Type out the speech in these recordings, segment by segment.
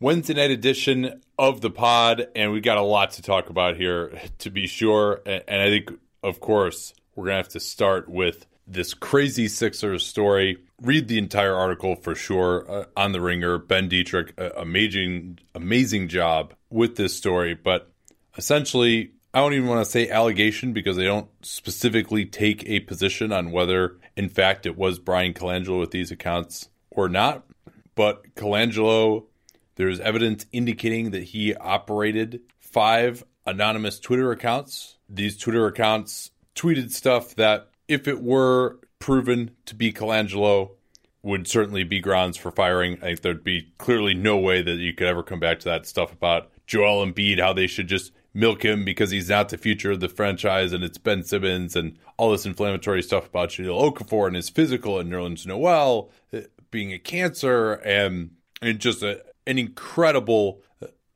Wednesday night edition of the pod, and we got a lot to talk about here, to be sure. And I think, of course, we're going to have to start with this crazy Sixers story. Read the entire article for sure uh, on the Ringer. Ben Detrick, amazing, amazing job with this story. But essentially, I don't even want to say allegation because they don't specifically take a position on whether, in fact, it was Bryan Colangelo with these accounts or not. But Colangelo there's evidence indicating that he operated five anonymous Twitter accounts. These Twitter accounts tweeted stuff that, if it were proven to be Colangelo, would certainly be grounds for firing. I think there'd be clearly no way that you could ever come back to that stuff about Joel Embiid, how they should just milk him because he's not the future of the franchise and it's Ben Simmons and all this inflammatory stuff about Jahlil Okafor and his physical and Nerlens Noel uh, being a cancer and and just a, an incredible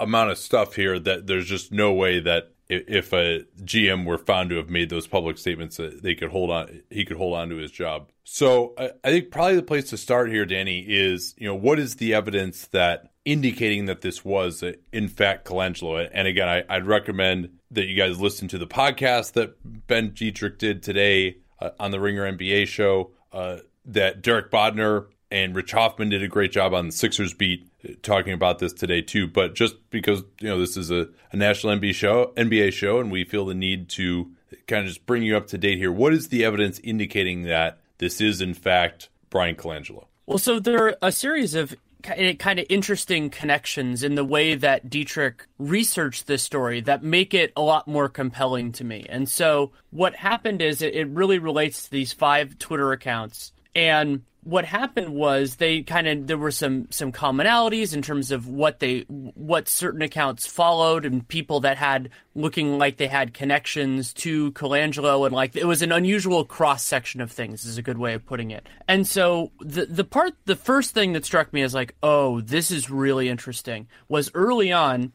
amount of stuff here that there's just no way that if a GM were found to have made those public statements that they could hold on he could hold on to his job. So I, think probably the place to start here, Danny, is you know what is the evidence that indicating that this was in fact Colangelo? And again, I, would recommend that you guys listen to the podcast that Ben Detrick did today uh, on the Ringer NBA show. Uh, that Derek Bodner and Rich Hofmann did a great job on the Sixers beat talking about this today too. But just because you know this is a, a national NBA show, NBA show, and we feel the need to kind of just bring you up to date here. What is the evidence indicating that this is in fact Bryan Colangelo? Well, so there are a series of eh, kind of interesting connections in the way that Detrick researched this story that make it a lot more compelling to me. And so what happened is it, really relates to these five Twitter accounts. And what happened was they kind of there were some some commonalities in terms of what they what certain accounts followed and people that had looking like they had connections to Colangelo and like it was an unusual cross section of things is a good way of putting it. And so the the part the first thing that struck me as like oh this is really interesting was early on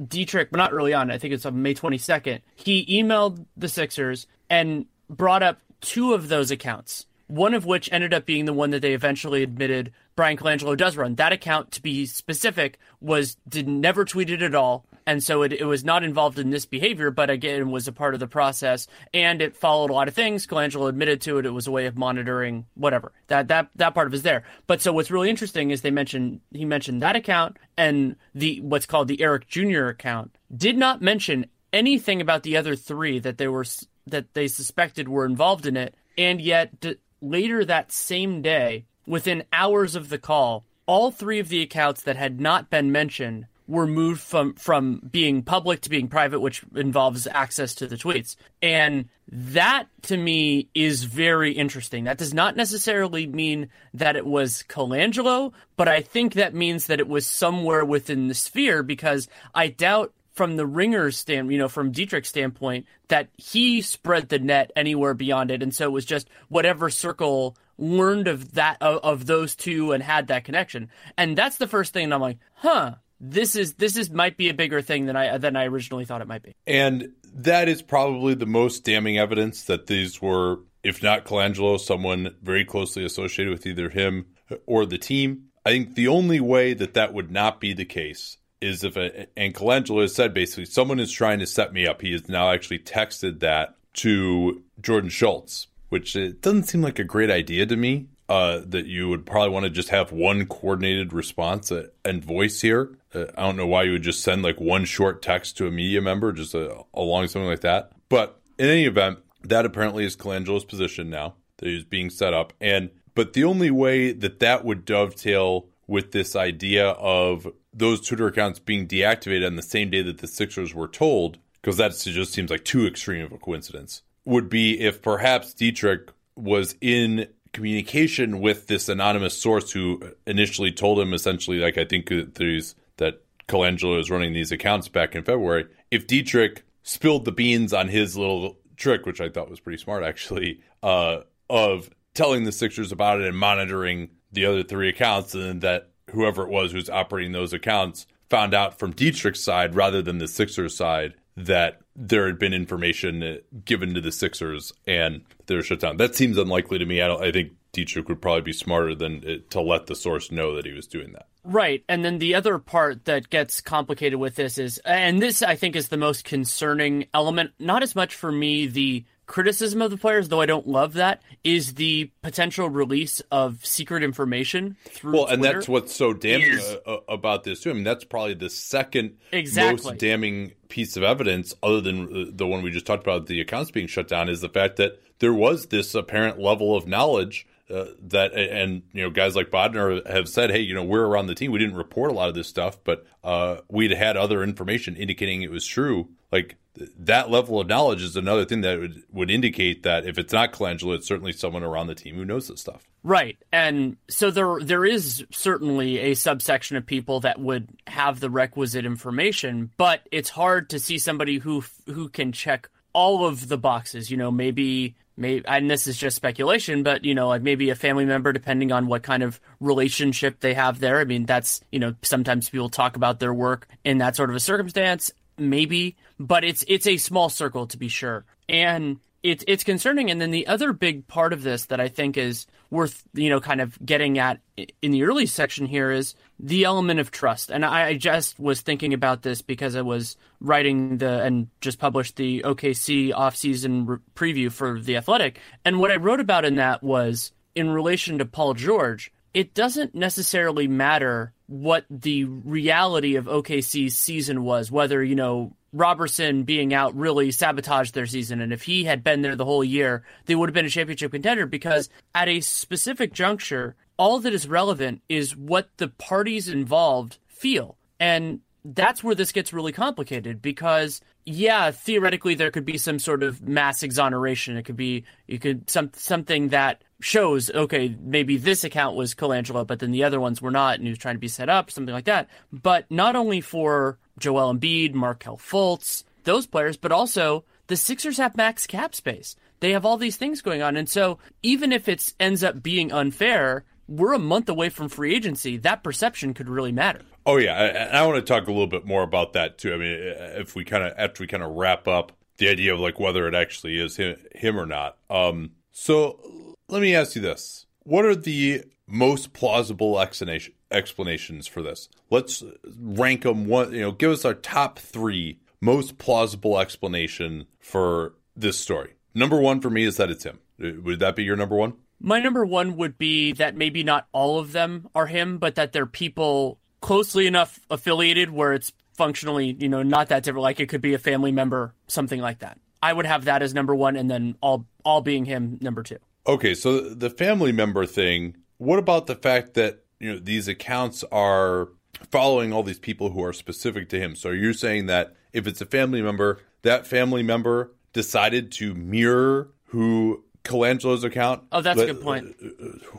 Detrick but not early on I think it's on May 22nd he emailed the Sixers and brought up two of those accounts one of which ended up being the one that they eventually admitted Bryan Colangelo does run. That account, to be specific, was did never tweeted at all, and so it, it was not involved in this behavior, but again was a part of the process, and it followed a lot of things. Colangelo admitted to it; it was a way of monitoring whatever. That that that part of is there. But so what's really interesting is they mentioned he mentioned that account and the what's called the Eric Jr. account did not mention anything about the other three that they were that they suspected were involved in it, and yet later that same day, within hours of the call, all three of the accounts that had not been mentioned were moved from from being public to being private, which involves access to the tweets. And that to me is very interesting. That does not necessarily mean that it was Colangelo, but I think that means that it was somewhere within the sphere because I doubt from the ringer's stand, you know, from Detrick's standpoint, that he spread the net anywhere beyond it, and so it was just whatever circle learned of that of, of those two and had that connection, and that's the first thing. I'm like, huh, this is this is might be a bigger thing than I than I originally thought it might be, and that is probably the most damning evidence that these were, if not Colangelo, someone very closely associated with either him or the team. I think the only way that that would not be the case is if a, and Colangelo has said basically someone is trying to set me up. He has now actually texted that to Jordan Schultz, which it doesn't seem like a great idea to me. uh, that you would probably want to just have one coordinated response uh, and voice here. Uh, I don't know why you would just send like one short text to a media member, just uh, along something like that. But in any event, that apparently is Colangelo's position now that he's being set up. And but the only way that that would dovetail with this idea of those Twitter accounts being deactivated on the same day that the Sixers were told, because that just seems like too extreme of a coincidence, would be if perhaps Detrick was in communication with this anonymous source who initially told him essentially, like I think there's that Colangelo is running these accounts back in February. If Detrick spilled the beans on his little trick, which I thought was pretty smart actually, uh, of telling the Sixers about it and monitoring the other three accounts, and that whoever it was who's operating those accounts found out from Detrick's side rather than the Sixers side that there had been information given to the Sixers and they're shut down. That seems unlikely to me. I don't. I think Dietrich would probably be smarter than it, to let the source know that he was doing that. Right. And then the other part that gets complicated with this is, and this I think is the most concerning element, not as much for me the criticism of the players, though I don't love that, is the potential release of secret information through. Well, Twitter. and that's what's so damning is, uh, uh, about this too. I mean, that's probably the second exactly. most damning piece of evidence, other than uh, the one we just talked about, the accounts being shut down, is the fact that there was this apparent level of knowledge. Uh, that and you know guys like Bodner have said, hey, you know we're around the team. We didn't report a lot of this stuff, but uh, we'd had other information indicating it was true. Like that level of knowledge is another thing that would, would indicate that if it's not Colangelo, it's certainly someone around the team who knows this stuff. Right. And so there there is certainly a subsection of people that would have the requisite information, but it's hard to see somebody who who can check all of the boxes, you know, maybe maybe and this is just speculation, but you know, like maybe a family member depending on what kind of relationship they have there. I mean, that's, you know, sometimes people talk about their work in that sort of a circumstance maybe, but it's it's a small circle to be sure. And it's it's concerning. And then the other big part of this that I think is worth you know kind of getting at in the early section here is the element of trust. And I just was thinking about this because I was writing the and just published the OKC offseason re- preview for the Athletic. And what I wrote about in that was in relation to Paul George. It doesn't necessarily matter what the reality of OKC's season was, whether, you know, Roberson being out really sabotaged their season. And if he had been there the whole year, they would have been a championship contender because at a specific juncture, all that is relevant is what the parties involved feel. And that's where this gets really complicated because yeah, theoretically there could be some sort of mass exoneration. It could be you could some something that shows okay maybe this account was Colangelo, but then the other ones were not, and he was trying to be set up, something like that. But not only for Joel Embiid, Markelle Fultz, those players, but also the Sixers have max cap space. They have all these things going on, and so even if it ends up being unfair, we're a month away from free agency. That perception could really matter. Oh yeah, I, I want to talk a little bit more about that too. I mean, if we kind of after we kind of wrap up the idea of like whether it actually is him, him or not. Um, so let me ask you this: What are the most plausible explanation, explanations for this? Let's rank them. One, you know, give us our top three most plausible explanation for this story. Number one for me is that it's him. Would that be your number one? My number one would be that maybe not all of them are him, but that they're people closely enough affiliated where it's functionally, you know, not that different. Like it could be a family member, something like that. I would have that as number one, and then all all being him number two. Okay, so the family member thing. What about the fact that you know these accounts are following all these people who are specific to him? So you're saying that if it's a family member, that family member decided to mirror who Colangelo's account. Oh, that's a good point.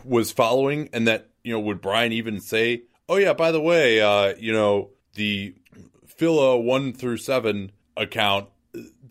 Was following, and that you know, would Bryan even say, "Oh yeah, by the way, uh, you know, the Phila one through seven account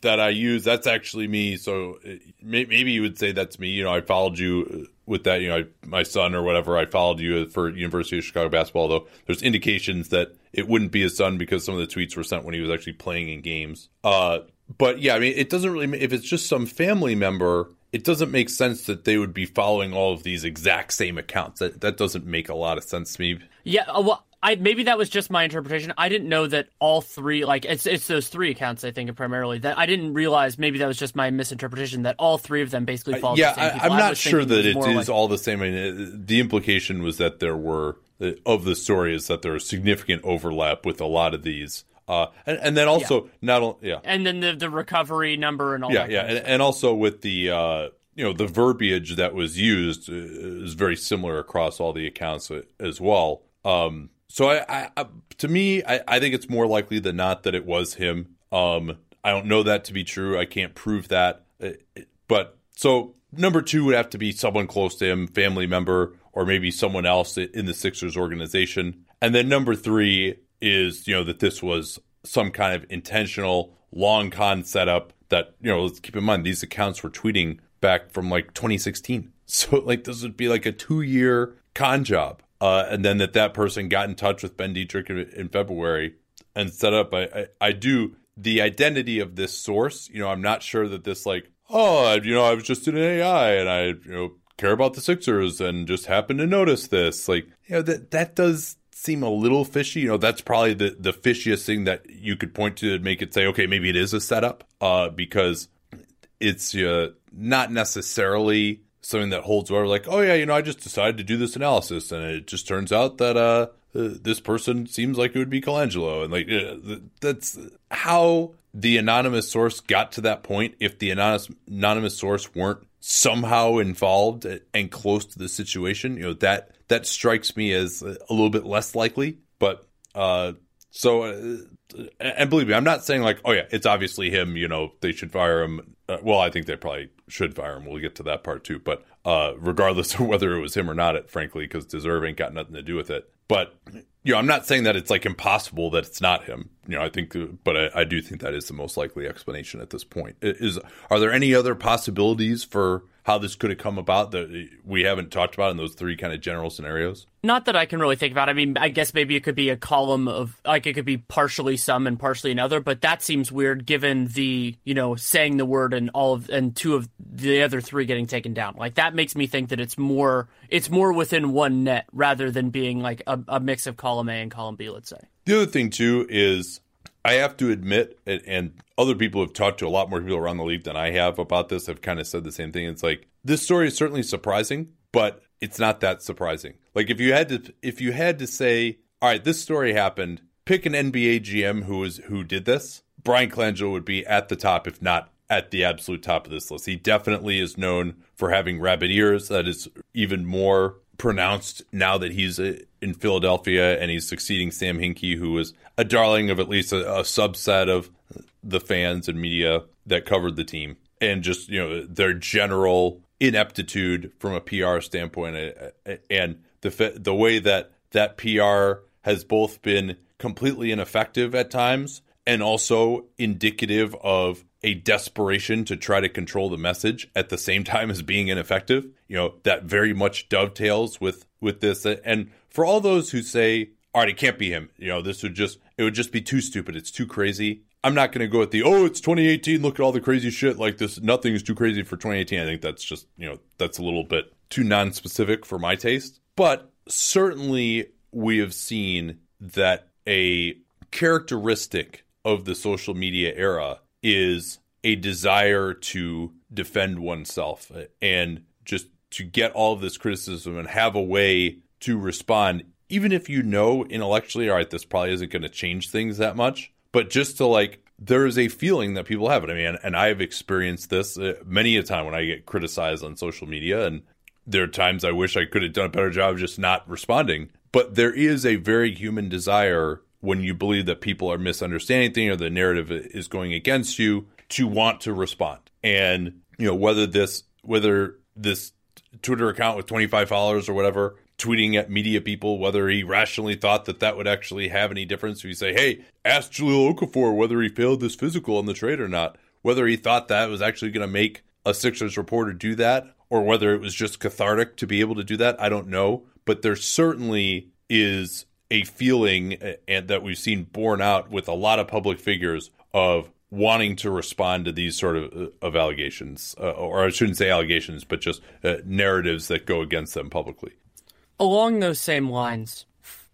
that I use, that's actually me. So uh, maybe you would say that's me. You know, I followed you with that. You know, I, my son or whatever. I followed you for University of Chicago basketball. Though there's indications that it wouldn't be his son because some of the tweets were sent when he was actually playing in games. Uh, but yeah, I mean, it doesn't really. If it's just some family member, it doesn't make sense that they would be following all of these exact same accounts. That that doesn't make a lot of sense to me. Yeah, uh, well, I maybe that was just my interpretation. I didn't know that all three, like it's it's those three accounts. I think primarily that I didn't realize. Maybe that was just my misinterpretation that all three of them basically Uh, follow. yeah, the same I. I'm not sure that it it is like- all the same. I mean, uh, the implication was that there were uh, of the story is that there was significant overlap with a lot of these, uh, and, and then also not only yeah and then the the recovery number and all yeah that. yeah and, and also with the uh, you know the verbiage that was used is very similar across all the accounts as well. Um, so I, I, to me I, I think it's more likely than not that it was him. Um, I don't know that to be true. I can't prove that, but so number two would have to be someone close to him, family member, or maybe someone else in the Sixers organization. And then number three is, you know, that this was some kind of intentional long con setup that, you know, let's keep in mind these accounts were tweeting back from like 2016. So like this would be like a two year con job. Uh, and then that that person got in touch with Ben Detrick in, in February and set up. I, I, I do the identity of this source. You know, I'm not sure that this like, oh, you know, I was just in an AI and I, you know, care about the Sixers and just happened to notice this. Like, you know, that that does seem a little fishy. You know, that's probably the the fishiest thing that you could point to to make it say, okay, maybe it is a setup. Uh, because it's uh, not necessarily something that holds water. like oh yeah you know i just decided to do this analysis and it just turns out that uh, uh this person seems like it would be colangelo and like that's how the anonymous source got to that point if the anonymous anonymous source weren't somehow involved and close to the situation you know that that strikes me as a little bit less likely but uh so uh, and believe me i'm not saying like oh yeah it's obviously him you know they should fire him. Uh, well i think they probably should fire him. We'll get to that part too but uh regardless of whether it was him or not it frankly because deserve ain't got nothing to do with it. But you know i'm not saying that it's like impossible that it's not him. You know i think uh, but I, I do think that is the most likely explanation at this point. Is are there any other possibilities for how this could have come about that we haven't talked about in those three kind of general scenarios Not that I can really think about. I mean, I guess maybe it could be a column of like it could be partially some and partially another, but that seems weird given the you know saying the word and all of and two of the other three getting taken down. Like that makes me think that it's more it's more within one net rather than being like a, a mix of column A and column B. Let's say. The other thing too is I have to admit, and, and other people have talked to a lot more people around the league than I have about this. Have kind of said the same thing. It's like this story is certainly surprising, but it's not that surprising. Like if you had to, if you had to say, all right, this story happened, pick an NBA GM who is who did this. Bryan Colangelo would be at the top, if not at the absolute top of this list. He definitely is known for having rabbit ears. That is even more pronounced now that he's uh, in Philadelphia and he's succeeding Sam Hinkie, who was a darling of at least a, a subset of the fans and media that covered the team, and just you know their general ineptitude from a PR standpoint, and the the way that that PR has both been completely ineffective at times and also indicative of a desperation to try to control the message at the same time as being ineffective you know that very much dovetails with with this. And for all those who say all right it can't be him you know this would just it would just be too stupid. It's too crazy i'm not going to go at the oh it's 2018 look at all the crazy shit like this nothing is too crazy for 2018 i think that's just you know that's a little bit too non-specific for my taste. But certainly we have seen that a characteristic of the social media era is a desire to defend oneself and just to get all of this criticism and have a way to respond, even if you know intellectually, all right, this probably isn't going to change things that much, but just to like, there is a feeling that people have it. I mean, and I've experienced this uh, many a time when I get criticized on social media, and there are times I wish I could have done a better job just not responding. But there is a very human desire when you believe that people are misunderstanding things or the narrative is going against you to want to respond. And you know whether this whether this Twitter account with 25 followers or whatever tweeting at media people whether he rationally thought that that would actually have any difference. If you say, "Hey, ask Jahlil Okafor whether he failed this physical on the trade or not," whether he thought that was actually going to make a Sixers reporter do that, or whether it was just cathartic to be able to do that, I don't know. But there certainly is a feeling and that we've seen borne out with a lot of public figures of wanting to respond to these sort of of allegations, uh, or I shouldn't say allegations, but just uh, narratives that go against them publicly. Along those same lines,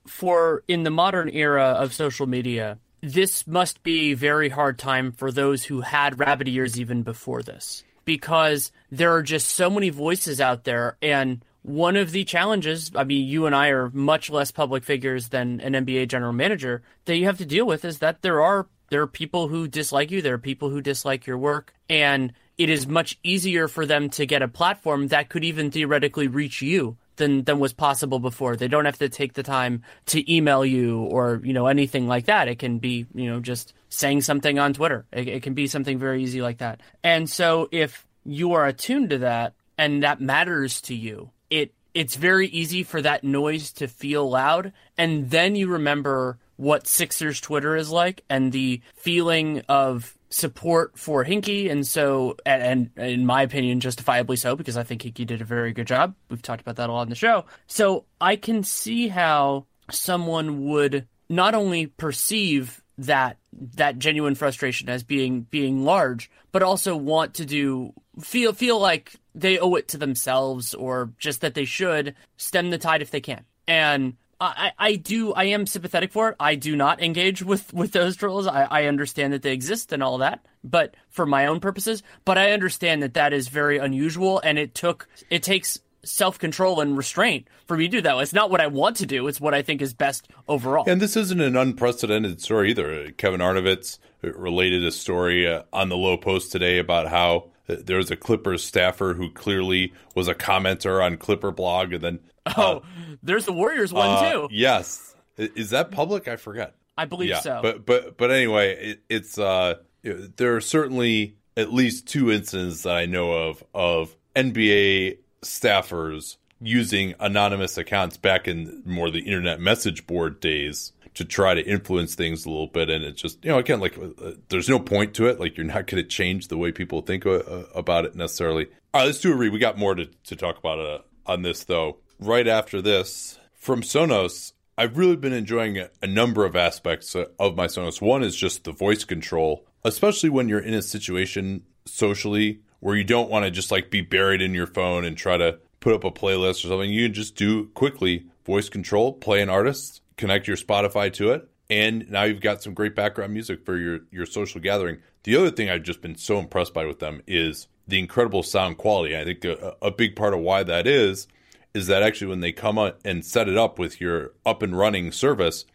for in the modern era of social media, this must be a very hard time for those who had rabbit ears even before this. Because there are just so many voices out there and one of the challenges, I mean, you and I are much less public figures than an NBA general manager that you have to deal with is that there are there are people who dislike you, there are people who dislike your work, and it is much easier for them to get a platform that could even theoretically reach you than than was possible before. They don't have to take the time to email you or you know anything like that. It can be you know just saying something on Twitter. It, it can be something very easy like that. And so if you are attuned to that and that matters to you, it it's very easy for that noise to feel loud and then you remember what Sixers Twitter is like and the feeling of support for Hinkie and so and, and, in my opinion justifiably so because I think Hinkie did a very good job. We've talked about that a lot in the show. So I can see how someone would not only perceive that that genuine frustration as being being large, but also want to do feel feel like they owe it to themselves or just that they should stem the tide if they can. And I, I do I am sympathetic for it. I do not engage with with those trolls. I, I understand that they exist and all that, but for my own purposes. But I understand that that is very unusual, and it took it takes self control and restraint for me to do that. It's not what I want to do. It's what I think is best overall. And this isn't an unprecedented story either. Kevin Arnovitz related a story uh, on the Lowe Post today about how uh, there was a Clippers staffer who clearly was a commenter on Clipper blog, and then uh, oh, there's the Warriors one uh, too. Yes, is that public? I forget. I believe yeah, so. But but but anyway, it, it's uh, there are certainly at least two instances that I know of of NBA staffers using anonymous accounts back in more the internet message board days to try to influence things a little bit and it's just you know again like uh, there's no point to it like you're not going to change the way people think uh, about it necessarily all right let's do a read we got more to, to talk about uh, on this though right after this from sonos i've really been enjoying a, number of aspects uh, of my sonos one is just the voice control especially when you're in a situation socially where you don't want to just like be buried in your phone and try to put up a playlist or something. You can just do quickly voice control, play an artist, connect your Spotify to it, and now you've got some great background music for your your social gathering. The other thing I've just been so impressed by with them is the incredible sound quality. I think a, a big part of why that is is that actually when they come and set it up with your up and running service,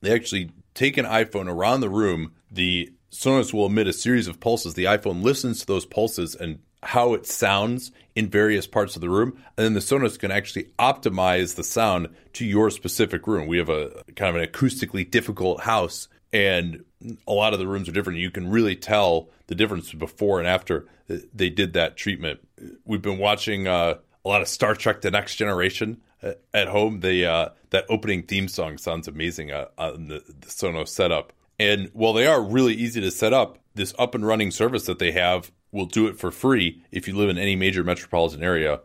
they actually take an iPhone around the room. The Sonos will emit a series of pulses. The iPhone listens to those pulses and how it sounds in various parts of the room, and then the Sonos can actually optimize the sound to your specific room. We have a kind of an acoustically difficult house, and a lot of the rooms are different. You can really tell the difference before and after they did that treatment. We've been watching uh, a lot of Star Trek: The Next Generation uh, at home. The uh, that opening theme song sounds amazing uh, on the, the Sonos setup. And while they are really easy to set up, this up and running service that they have will do it for free if you live in any major metropolitan area.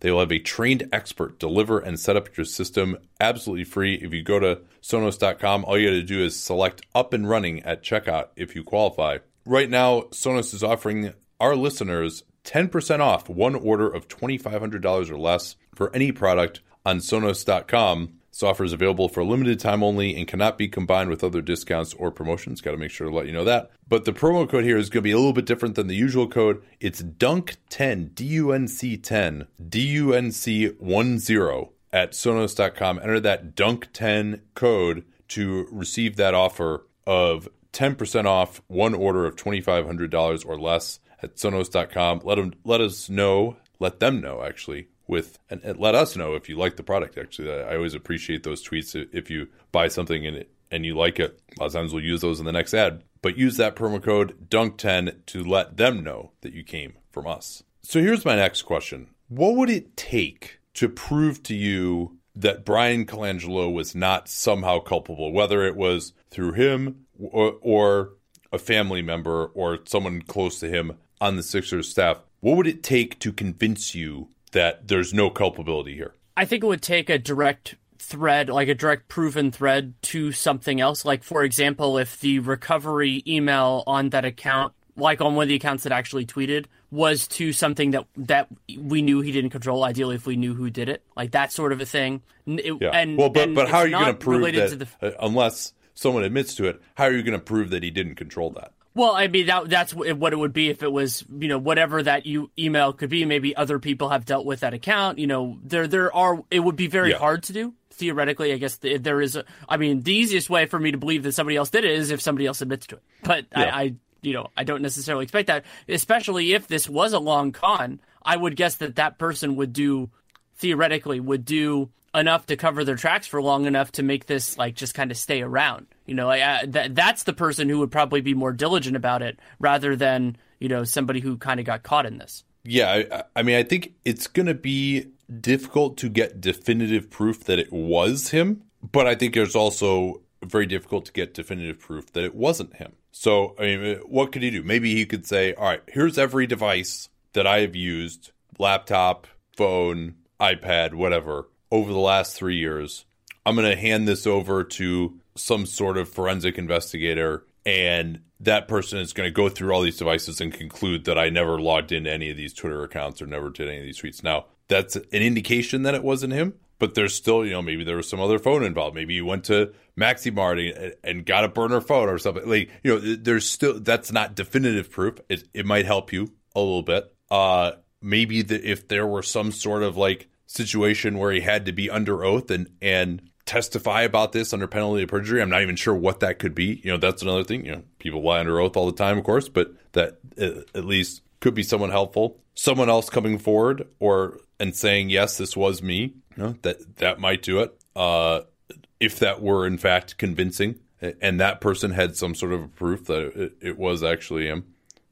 They will have a trained expert deliver and set up your system absolutely free. If you go to Sonos.com, all you got to do is select up and running at checkout if you qualify. Right now, Sonos is offering our listeners 10% off one order of $2,500 or less for any product on Sonos.com. This offer is available for a limited time only and cannot be combined with other discounts or promotions. Got to make sure to let you know that. But the promo code here is going to be a little bit different than the usual code. It's DUNC10, D U N C 10, D U N C 10 at Sonos.com. Enter that DUNC10 code to receive that offer of 10% off one order of $2,500 or less at Sonos.com. Let, them, let us know, let them know actually with and, and, let us know if you like the product. Actually, I, always appreciate those tweets. If you buy something and it and you like it, a lot of times we'll use those in the next ad. But use that promo code DUNC10 to let them know that you came from us. So here's my next question: What would it take to prove to you that Bryan Colangelo was not somehow culpable, whether it was through him or, or a family member or someone close to him on the Sixers staff? What would it take to convince you that there's no culpability here? I think it would take a direct thread, like a direct proven thread to something else. Like, for example, if the recovery email on that account like on one of the accounts that actually tweeted, was to something that that we knew he didn't control. Ideally, if we knew who did it, like that sort of a thing. It, Yeah. And well, but and but how are you going to prove that to the uh, unless someone admits to it? How are you going to prove that he didn't control that? Well, I mean that that's what it would be if it was you know whatever that you email could be. Maybe other people have dealt with that account. You know, there there are. It would be very Yeah. hard to do theoretically. I guess th- there is. A, I mean, the easiest way for me to believe that somebody else did it is if somebody else admits to it. But Yeah. I, I you know I don't necessarily expect that, especially if this was a long con. I would guess that that person would do theoretically would do enough to cover their tracks for long enough to make this like just kind of stay around. You know, like, uh, that that's the person who would probably be more diligent about it rather than you know somebody who kind of got caught in this. Yeah, I, I mean, I think it's going to be difficult to get definitive proof that it was him, but I think there's also very difficult to get definitive proof that it wasn't him. So, I mean, what could he do? Maybe he could say, "All right, here's every device that I have used: laptop, phone, iPad, whatever, over the last three years. I'm going to hand this over to some sort of forensic investigator, and that person is going to go through all these devices and conclude that I never logged into any of these Twitter accounts or never did any of these tweets. Now, that's an indication that it wasn't him, but there's still, you know, maybe there was some other phone involved. Maybe you went to Maximart and, and got a burner phone or something. Like, you know, there's still, that's not definitive proof. It, it might help you a little bit. Uh, maybe the, if there were some sort of like situation where he had to be under oath and, and testify about this under penalty of perjury. I'm not even sure what that could be. You know, that's another thing. You know, people lie under oath all the time, of course, but that uh, at least could be someone helpful. Someone else coming forward or and saying yes, this was me. You know, that that might do it. Uh, if that were in fact convincing, and that person had some sort of proof that it, it was actually him,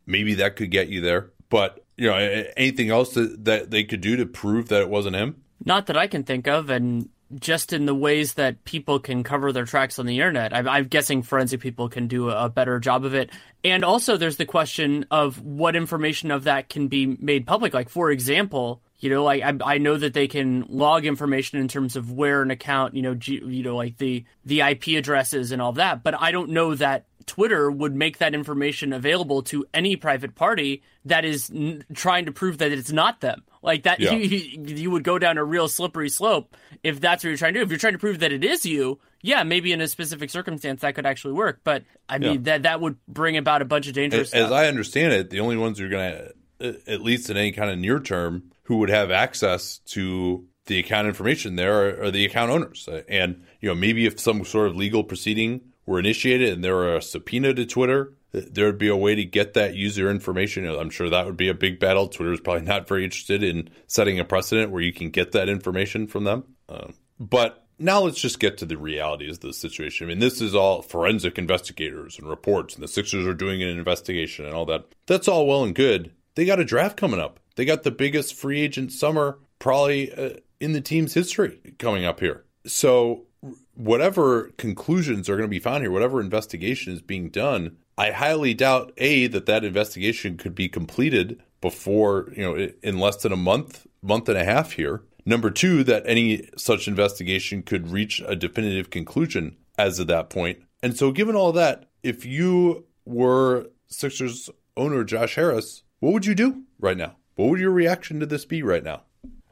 maybe that could get you there. But you know, anything else that, that they could do to prove that it wasn't him? Not that I can think of, and just in the ways that people can cover their tracks on the internet. I'm, I'm, guessing forensic people can do a better job of it. And also, there's the question of what information of that can be made public. Like, for example, you know, I, I know that they can log information in terms of where an account, you know, G, you know, like the the IP addresses and all that. But I don't know that Twitter would make that information available to any private party that is n- trying to prove that it's not them. Like that, Yeah. you, you would go down a real slippery slope if that's what you're trying to do. If you're trying to prove that it is you, yeah, maybe in a specific circumstance that could actually work. But I mean, Yeah. that that would bring about a bunch of dangerous As, as. I understand it, the only ones who are going to, at least in any kind of near term, who would have access to the account information there are, are the account owners. Uh, And you know, maybe if some sort of legal proceeding were initiated and there were a subpoena to Twitter, th- there would be a way to get that user information. I'm sure that would be a big battle. Twitter is probably not very interested in setting a precedent where you can get that information from them. Um, but now let's just get to the realities of the situation. I mean, this is all forensic investigators and reports, and the Sixers are doing an investigation and all that. That's all well and good. They got a draft coming up. They got the biggest free agent summer probably uh, in the team's history coming up here. So, whatever conclusions are going to be found here, whatever investigation is being done, I highly doubt a that that investigation could be completed before you know in less than a month, month and a half here. Number two, that any such investigation could reach a definitive conclusion as of that point. And so, given all that, if you were Sixers owner Josh Harris, what would you do right now? What would your reaction to this be right now?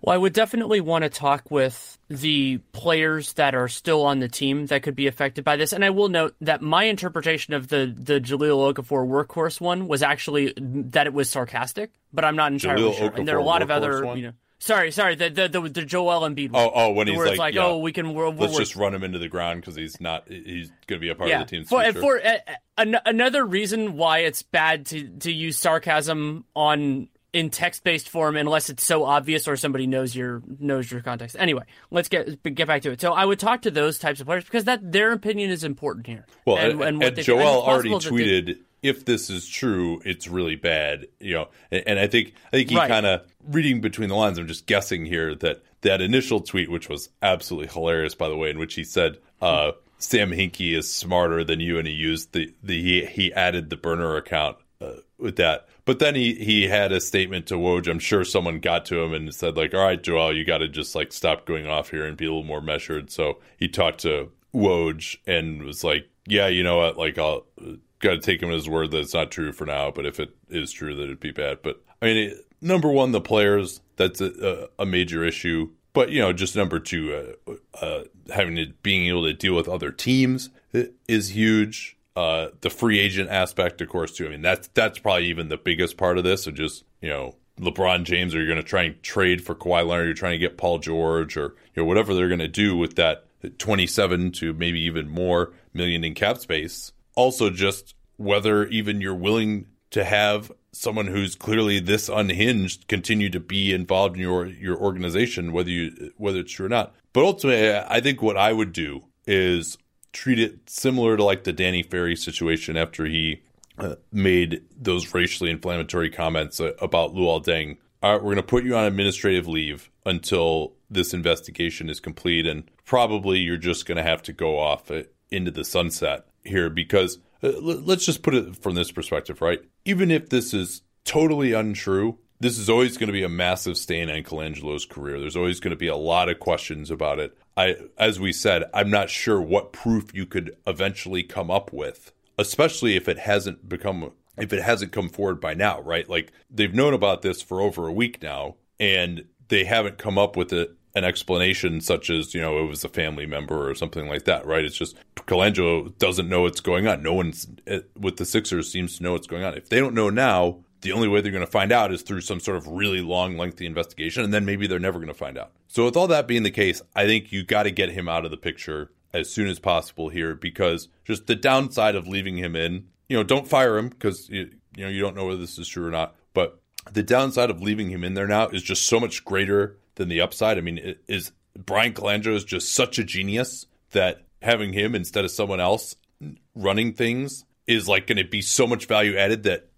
Well, I would definitely want to talk with the players that are still on the team that could be affected by this. And I will note that my interpretation of the the Jahlil Okafor workhorse one was actually that it was sarcastic, but I'm not entirely Jaleel sure. And there are a lot of other, one? you know. Sorry, sorry, the the the, the Joel Embiid one. Oh, oh, when he's like, like, yeah, oh, we can. We're, let's we're, just run him into the ground because he's not. He's going to be a part yeah. of the team. for, for uh, an, another reason why it's bad to to use sarcasm on in text based form unless it's so obvious or somebody knows your knows your context. Anyway, let's get get back to it. So I would talk to those types of players because that their opinion is important here. Well, and, what and they- Joel already that they- tweeted, "If this is true, it's really bad." You know, and, and I think I think he Right. kind of reading between the lines. I'm just guessing here that that initial tweet, which was absolutely hilarious, by the way, in which he said, uh, "Sam Hinkie is smarter than you," and he used the the he he added the burner account uh, with that. But then he he had a statement to Woj. I'm sure someone got to him and said like, "All right, Joel, you got to just like stop going off here and be a little more measured." So he talked to Woj and was like, "Yeah, you know what? Like, I'll got to take him at his word that it's not true for now. But if it is true, that it'd be bad. But I mean, it, number one, the players. That's a, a, major issue. But you know, just number two, uh, uh, having to being able to deal with other teams is huge. Uh, the free agent aspect, of course, too. I mean, that's that's probably even the biggest part of this. So just you know, LeBron James, or you're going to try and trade for Kawhi Leonard, you're trying to get Paul George, or you know whatever they're going to do with that 27 to maybe even more million in cap space. Also, just whether even you're willing to have someone who's clearly this unhinged continue to be involved in your your organization, whether you whether it's true or not. But ultimately, I think what I would do is treat it similar to like the Danny Ferry situation after he uh, made those racially inflammatory comments uh, about Luol Deng. All right, we're going to put you on administrative leave until this investigation is complete, and probably you're just going to have to go off uh, into the sunset here because let's just put it from this perspective, right? Even if this is totally untrue, this is always going to be a massive stain on Colangelo's career. There's always going to be a lot of questions about it. I, as we said, I'm not sure what proof you could eventually come up with, especially if it hasn't become if it hasn't come forward by now, right? Like they've known about this for over a week now, and they haven't come up with it an explanation such as you know it was a family member or something like that right it's just Colangelo doesn't know what's going on no one's eh, with the Sixers seems to know what's going on if they don't know now the only way they're going to find out is through some sort of really long lengthy investigation and then maybe they're never going to find out so with all that being the case I think you got to get him out of the picture as soon as possible here because just the downside of leaving him in you know don't fire him because you, know you don't know whether this is true or not but the downside of leaving him in there now is just so much greater than the upside. I mean, is Bryan Colangelo is just such a genius that having him instead of someone else running things is like going to be so much value added that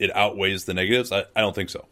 it outweighs the negatives. I, I don't think so.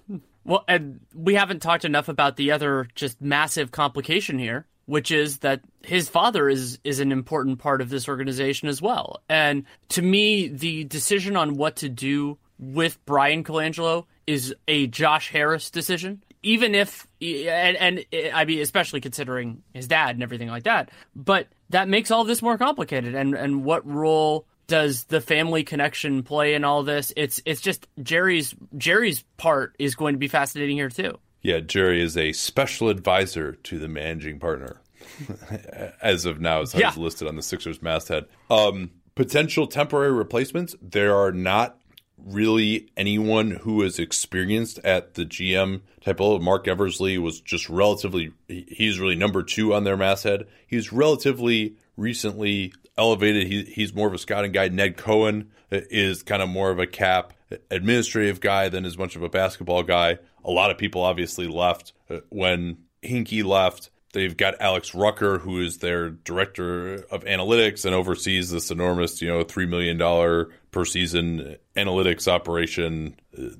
Well, and we haven't talked enough about the other just massive complication here, which is that his father is is an important part of this organization as well. And to me, the decision on what to do with Bryan Colangelo is a Josh Harris decision even if and, and I mean especially considering his dad and everything like that. But that makes all this more complicated. And and what role does the family connection play in all this? It's it's just Jerry's Jerry's part is going to be fascinating here too. Yeah, Jerry is a special advisor to the managing partner. as of now, as yeah. listed on the Sixers masthead. Um, potential temporary replacements. There are not really anyone who is experienced at the GM type level. Marc Eversley was just relatively, he's really number two on their masthead. He's relatively recently elevated. He, he's more of a scouting guy. Ned Cohen is kind of more of a cap administrative guy than as much of a basketball guy. A lot of people obviously left uh, when Hinkie left. They've got Alex Rucker, who is their director of analytics and oversees this enormous, you know, three million dollar per season analytics operation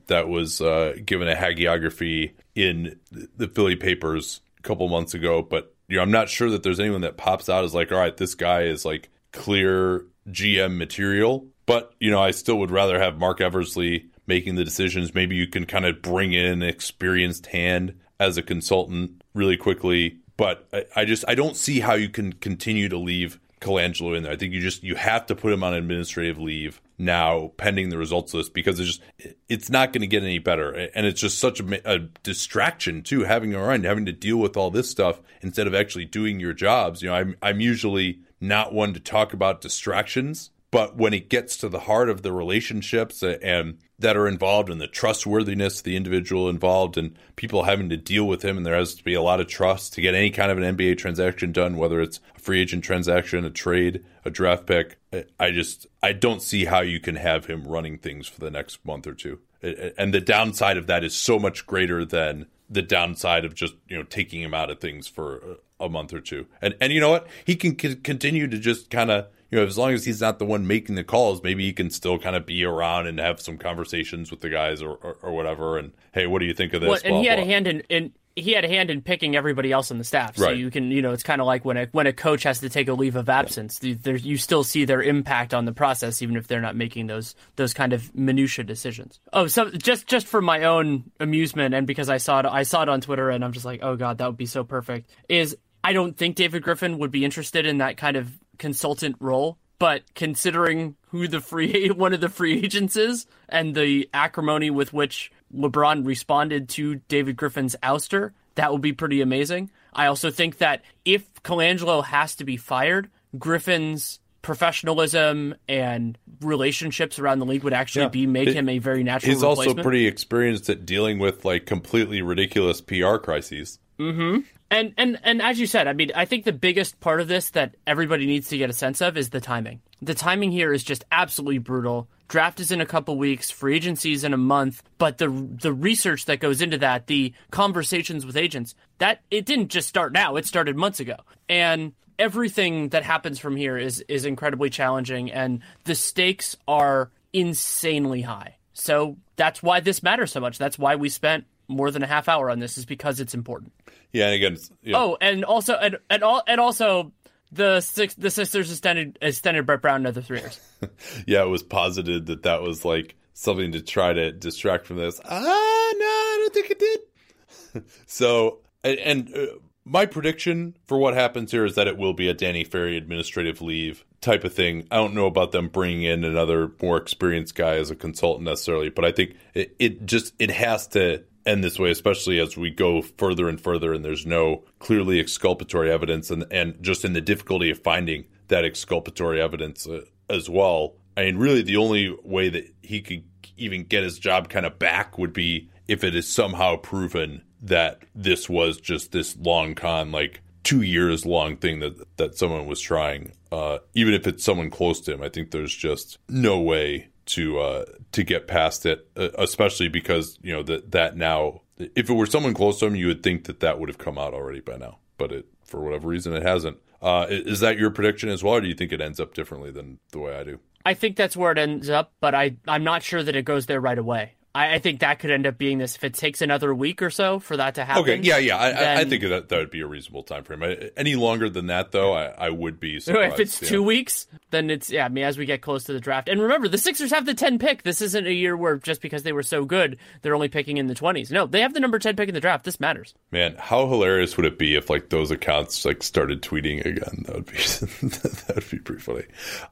that was uh, given a hagiography in the Philly papers a couple months ago. But you know, I'm not sure that there's anyone that pops out as like, all right, this guy is like clear GM material. But you know, I still would rather have Marc Eversley making the decisions. Maybe you can kind of bring in an experienced hand as a consultant really quickly but I, I just I don't see how you can continue to leave Colangelo in there. I think you just you have to put him on administrative leave now, pending the results this, because it's just it's not going to get any better, and it's just such a, a, distraction too, having around having to deal with all this stuff instead of actually doing your jobs. You know, I'm I'm usually not one to talk about distractions, but when it gets to the heart of the relationships and that are involved and the trustworthiness of the individual involved and people having to deal with him and there has to be a lot of trust to get any kind of an NBA transaction done whether it's a free agent transaction a trade a draft pick I just I don't see how you can have him running things for the next month or two. And the downside of that is so much greater than the downside of just you know taking him out of things for a month or two and and you know what he can c- continue to just kind of you know, as long as he's not the one making the calls, maybe he can still kind of be around and have some conversations with the guys or, or, or whatever. And hey, what do you think of this? Well, and blah, he had blah. a hand in, in he had a hand in picking everybody else on the staff. So right. you can, you know, it's kind of like when a when a coach has to take a leave of absence, yeah. there, you still see their impact on the process, even if they're not making those those kind of minutia decisions. Oh, so just just for my own amusement, and because I saw it, I saw it on Twitter, and I'm just like, oh god, that would be so perfect. Is I don't think David Griffin would be interested in that kind of consultant role but considering who the free one of the free agents is and the acrimony with which LeBron responded to David Griffin's ouster, that would be pretty amazing. I also think that if Colangelo has to be fired, Griffin's professionalism and relationships around the league would actually Yeah. be make It- him a very natural He's also pretty experienced at dealing with like completely ridiculous PR crises. Mm-hmm. And and and as you said, I mean, I think the biggest part of this that everybody needs to get a sense of is the timing. The timing here is just absolutely brutal. Draft is in a couple weeks, free agency is in a month, but the the research that goes into that, the conversations with agents, that it didn't just start now, it started months ago. And everything that happens from here is is incredibly challenging and the stakes are insanely high. So that's why this matters so much. That's why we spent more than a half hour on this is because it's important. Yeah, and again, know, Oh, and also and and, all, and also the six the Sixers extended extended Brett Brown another three years. yeah, it was posited that that was like something to try to distract from this. Ah, no, I don't think it did. so, and, and uh, my prediction for what happens here is that it will be a Danny Ferry administrative leave type of thing. I don't know about them bringing in another more experienced guy as a consultant necessarily, but I think it, it just it has to end this way, especially as we go further and further, and there's no clearly exculpatory evidence, and and just in the difficulty of finding that exculpatory evidence uh, as well. I mean, really, the only way that he could even get his job kind of back would be if it is somehow proven that this was just this long con, like two years long thing that that someone was trying. Uh, even if it's someone close to him, I think there's just no way to uh, to get past it, uh, especially because you know that that now, if it were someone close to him, you would think that that would have come out already by now, but it for whatever reason it hasn't. Uh, is that your prediction as well, or do you think it ends up differently than the way I do? I think that's where it ends up, but I I'm not sure that it goes there right away. I, I think that could end up being this if it takes another week or so for that to happen. Okay, yeah, yeah, I, I, I think that that would be a reasonable time frame. I, any longer than that, though, I, I would be surprised. if it's yeah. two weeks, then it's yeah. I mean, as we get close to the draft, and remember, the Sixers have the ten pick. This isn't a year where just because they were so good, they're only picking in the twenties. No, they have the number ten pick in the draft. This matters. Man, how hilarious would it be if like those accounts like started tweeting again? That would be that would be pretty funny.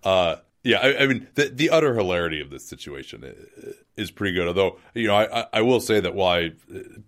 Uh, yeah, I, I mean the the utter hilarity of this situation i- is pretty good. Although you know, I I- I will say that while I,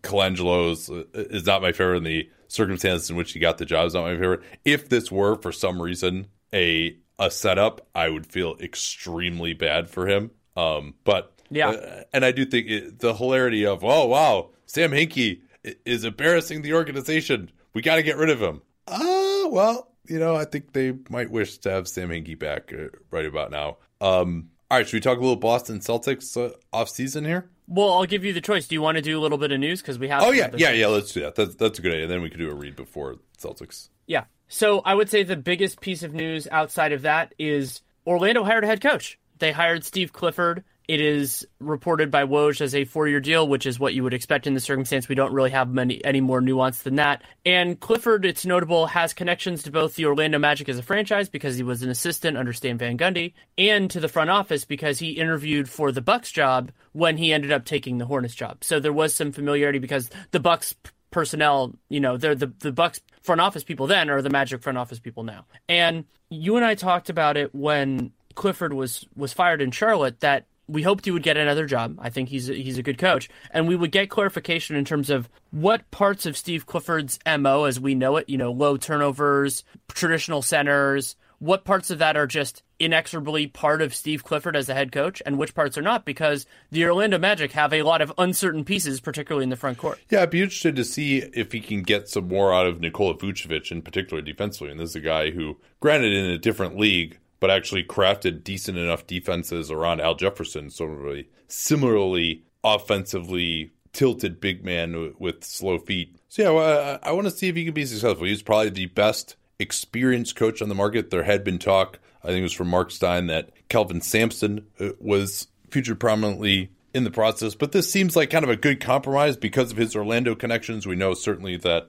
Colangelo's uh, is not my favorite in the circumstances in which he got the job is not my favorite. If this were for some reason a a setup, I would feel extremely bad for him. Um, but Yeah. uh, and I do think it, the hilarity of oh wow, Sam Hinkie is embarrassing the organization. We got to get rid of him. Ah, well, you know, I think they might wish to have Sam Hinkie back uh, right about now. Um, all right, should we talk a little Boston Celtics uh, off season here? Well, I'll give you the choice. Do you want to do a little bit of news because we have? Oh yeah, yeah, yeah. Let's do that. That's that's a good idea. Then we could do a read before Celtics. Yeah. So I would say the biggest piece of news outside of that is Orlando hired a head coach. They hired Steve Clifford. It is reported by Woj as a four-year deal, which is what you would expect in the circumstance. We don't really have many any more nuance than that. And Clifford, it's notable, has connections to both the Orlando Magic as a franchise because he was an assistant under Stan Van Gundy, and to the front office because he interviewed for the Bucks job when he ended up taking the Hornets job. So there was some familiarity because the Bucks personnel, you know, they're the the Bucks front office people then are the Magic front office people now. And you and I talked about it when Clifford was was fired in Charlotte that we hoped he would get another job. I think he's a, he's a good coach, and we would get clarification in terms of what parts of Steve Clifford's mo, as we know it, you know, low turnovers, traditional centers, what parts of that are just inexorably part of Steve Clifford as a head coach, and which parts are not, because the Orlando Magic have a lot of uncertain pieces, particularly in the front court. Yeah, I'd be interested to see if he can get some more out of Nikola Vucevic, in particular defensively. And this is a guy who, granted, in a different league, but actually crafted decent enough defenses around Al Jefferson. So really similarly offensively tilted big man with slow feet. So yeah, well, I, I want to see if he can be successful. He's probably the best experienced coach on the market. There had been talk, I think it was from Mark Stein, that Kelvin Sampson uh, was featured prominently in the process. But this seems like kind of a good compromise because of his Orlando connections. We know certainly that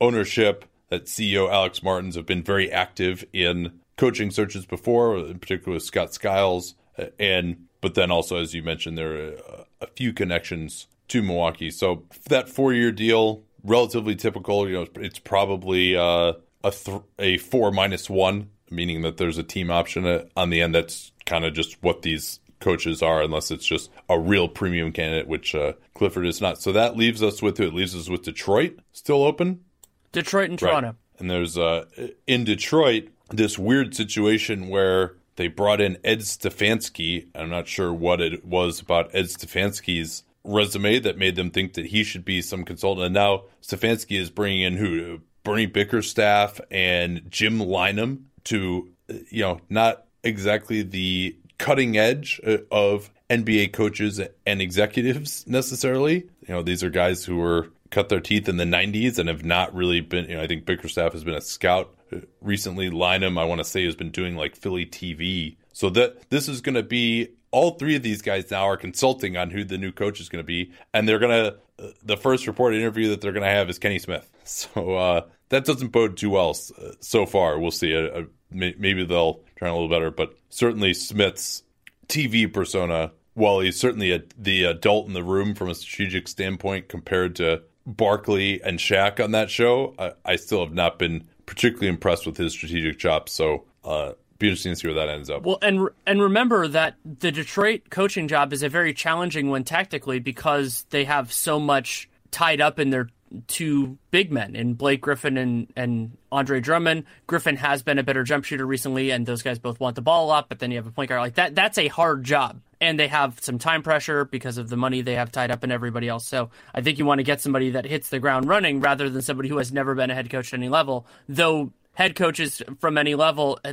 ownership, that CEO Alex Martins have been very active in coaching searches before, in particular with Scott Skiles, uh, and but then also as you mentioned, there are uh, a few connections to Milwaukee. So that four-year deal, relatively typical. You know, it's probably uh, a th- a four minus one meaning that there's a team option on the end. That's kind of just what these coaches are, unless it's just a real premium candidate, which uh, Clifford is not. So that leaves us with it leaves us with Detroit still open. Detroit and Toronto. Right. And there's uh, in Detroit this weird situation where they brought in Ed Stefanski. I'm not sure what it was about Ed Stefanski's resume that made them think that he should be some consultant. And now Stefanski is bringing in who? Bernie Bickerstaff and Jim Lynam to, you know, not exactly the cutting edge uh, of NBA coaches and executives necessarily. You know, these are guys who were cut their teeth in the 90s and have not really been, you know, I think Bickerstaff has been a scout recently. Lynam, I want to say, has been doing like Philly TV. So that this is going to be all three of these guys now are consulting on who the new coach is going to be, and they're going to. The first reported interview that they're going to have is Kenny Smith. So uh, that doesn't bode too well so far. We'll see. Uh, maybe they'll try a little better, but certainly Smith's TV persona, while he's certainly a, the adult in the room from a strategic standpoint compared to Barkley and Shaq on that show, I, I still have not been particularly impressed with his strategic chops. So uh, be interesting to see where that ends up. Well, and and remember that the Detroit coaching job is a very challenging one tactically because they have so much tied up in their two big men in Blake Griffin and, and Andre Drummond. Griffin has been a better jump shooter recently, and those guys both want the ball lot, but then you have a point guard like that. That's a hard job. And they have some time pressure because of the money they have tied up in everybody else. So I think you want to get somebody that hits the ground running rather than somebody who has never been a head coach at any level. Though head coaches from any level uh,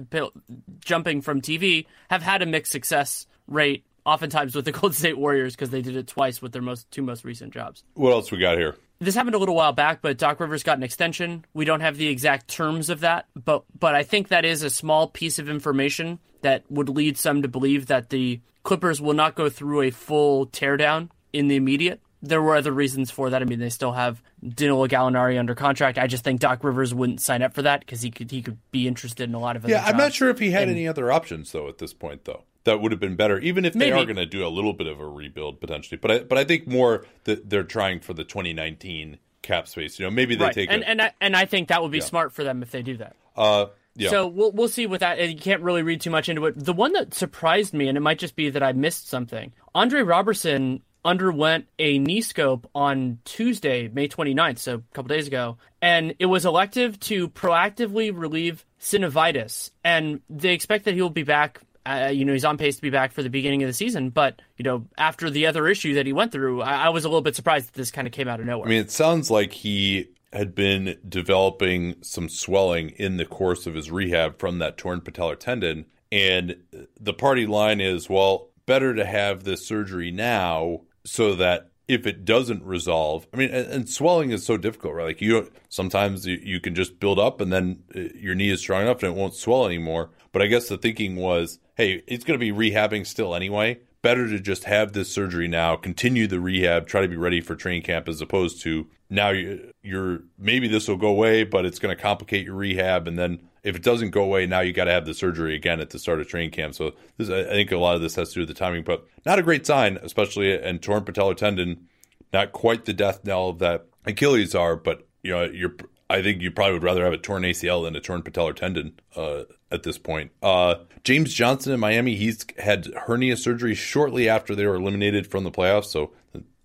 jumping from TV have had a mixed success rate oftentimes with the Golden State Warriors because they did it twice with their most two most recent jobs. What else we got here? This happened a little while back, but Doc Rivers got an extension. We don't have the exact terms of that, but but I think that is a small piece of information that would lead some to believe that the Clippers will not go through a full teardown in the immediate there were other reasons for that. I mean, they still have Danilo Gallinari under contract. I just think Doc Rivers wouldn't sign up for that because he could he could be interested in a lot of. Yeah, I'm not sure if he had and, any other options though at this point though. That would have been better, even if they are going to do a little bit of a rebuild potentially. But I, but I think more that they're trying for the 2019 cap space. You know, maybe they right. take and a, and I, and I think that would be yeah. smart for them if they do that. Uh, yeah. So we'll we'll see with that. You can't really read too much into it. The one that surprised me, and it might just be that I missed something. Andre Roberson underwent a knee scope on Tuesday, May 29th, so a couple days ago, and it was elective to proactively relieve synovitis. And they expect that he will be back. Uh, you know, he's on pace to be back for the beginning of the season, but you know, after the other issue that he went through, I, I was a little bit surprised that this kind of came out of nowhere. I mean, it sounds like he had been developing some swelling in the course of his rehab from that torn patellar tendon. And the party line is, well, better to have this surgery now so that if it doesn't resolve, I mean, and, and, swelling is so difficult, right? Like you sometimes you, you, can just build up and then uh, your knee is strong enough and it won't swell anymore. But I guess the thinking was, hey, it's going to be rehabbing still anyway. Better to just have this surgery now, continue the rehab, try to be ready for training camp as opposed to now you're, maybe this will go away, but it's going to complicate your rehab and then if it doesn't go away, now you got to have the surgery again at the start of training camp. So this, I think a lot of this has to do with the timing, but not a great sign, especially and torn patellar tendon. Not quite the death knell that Achilles are, but you know, you're. I think you probably would rather have a torn ACL than a torn patellar tendon uh, at this point. Uh, James Johnson in Miami, he's had hernia surgery shortly after they were eliminated from the playoffs, so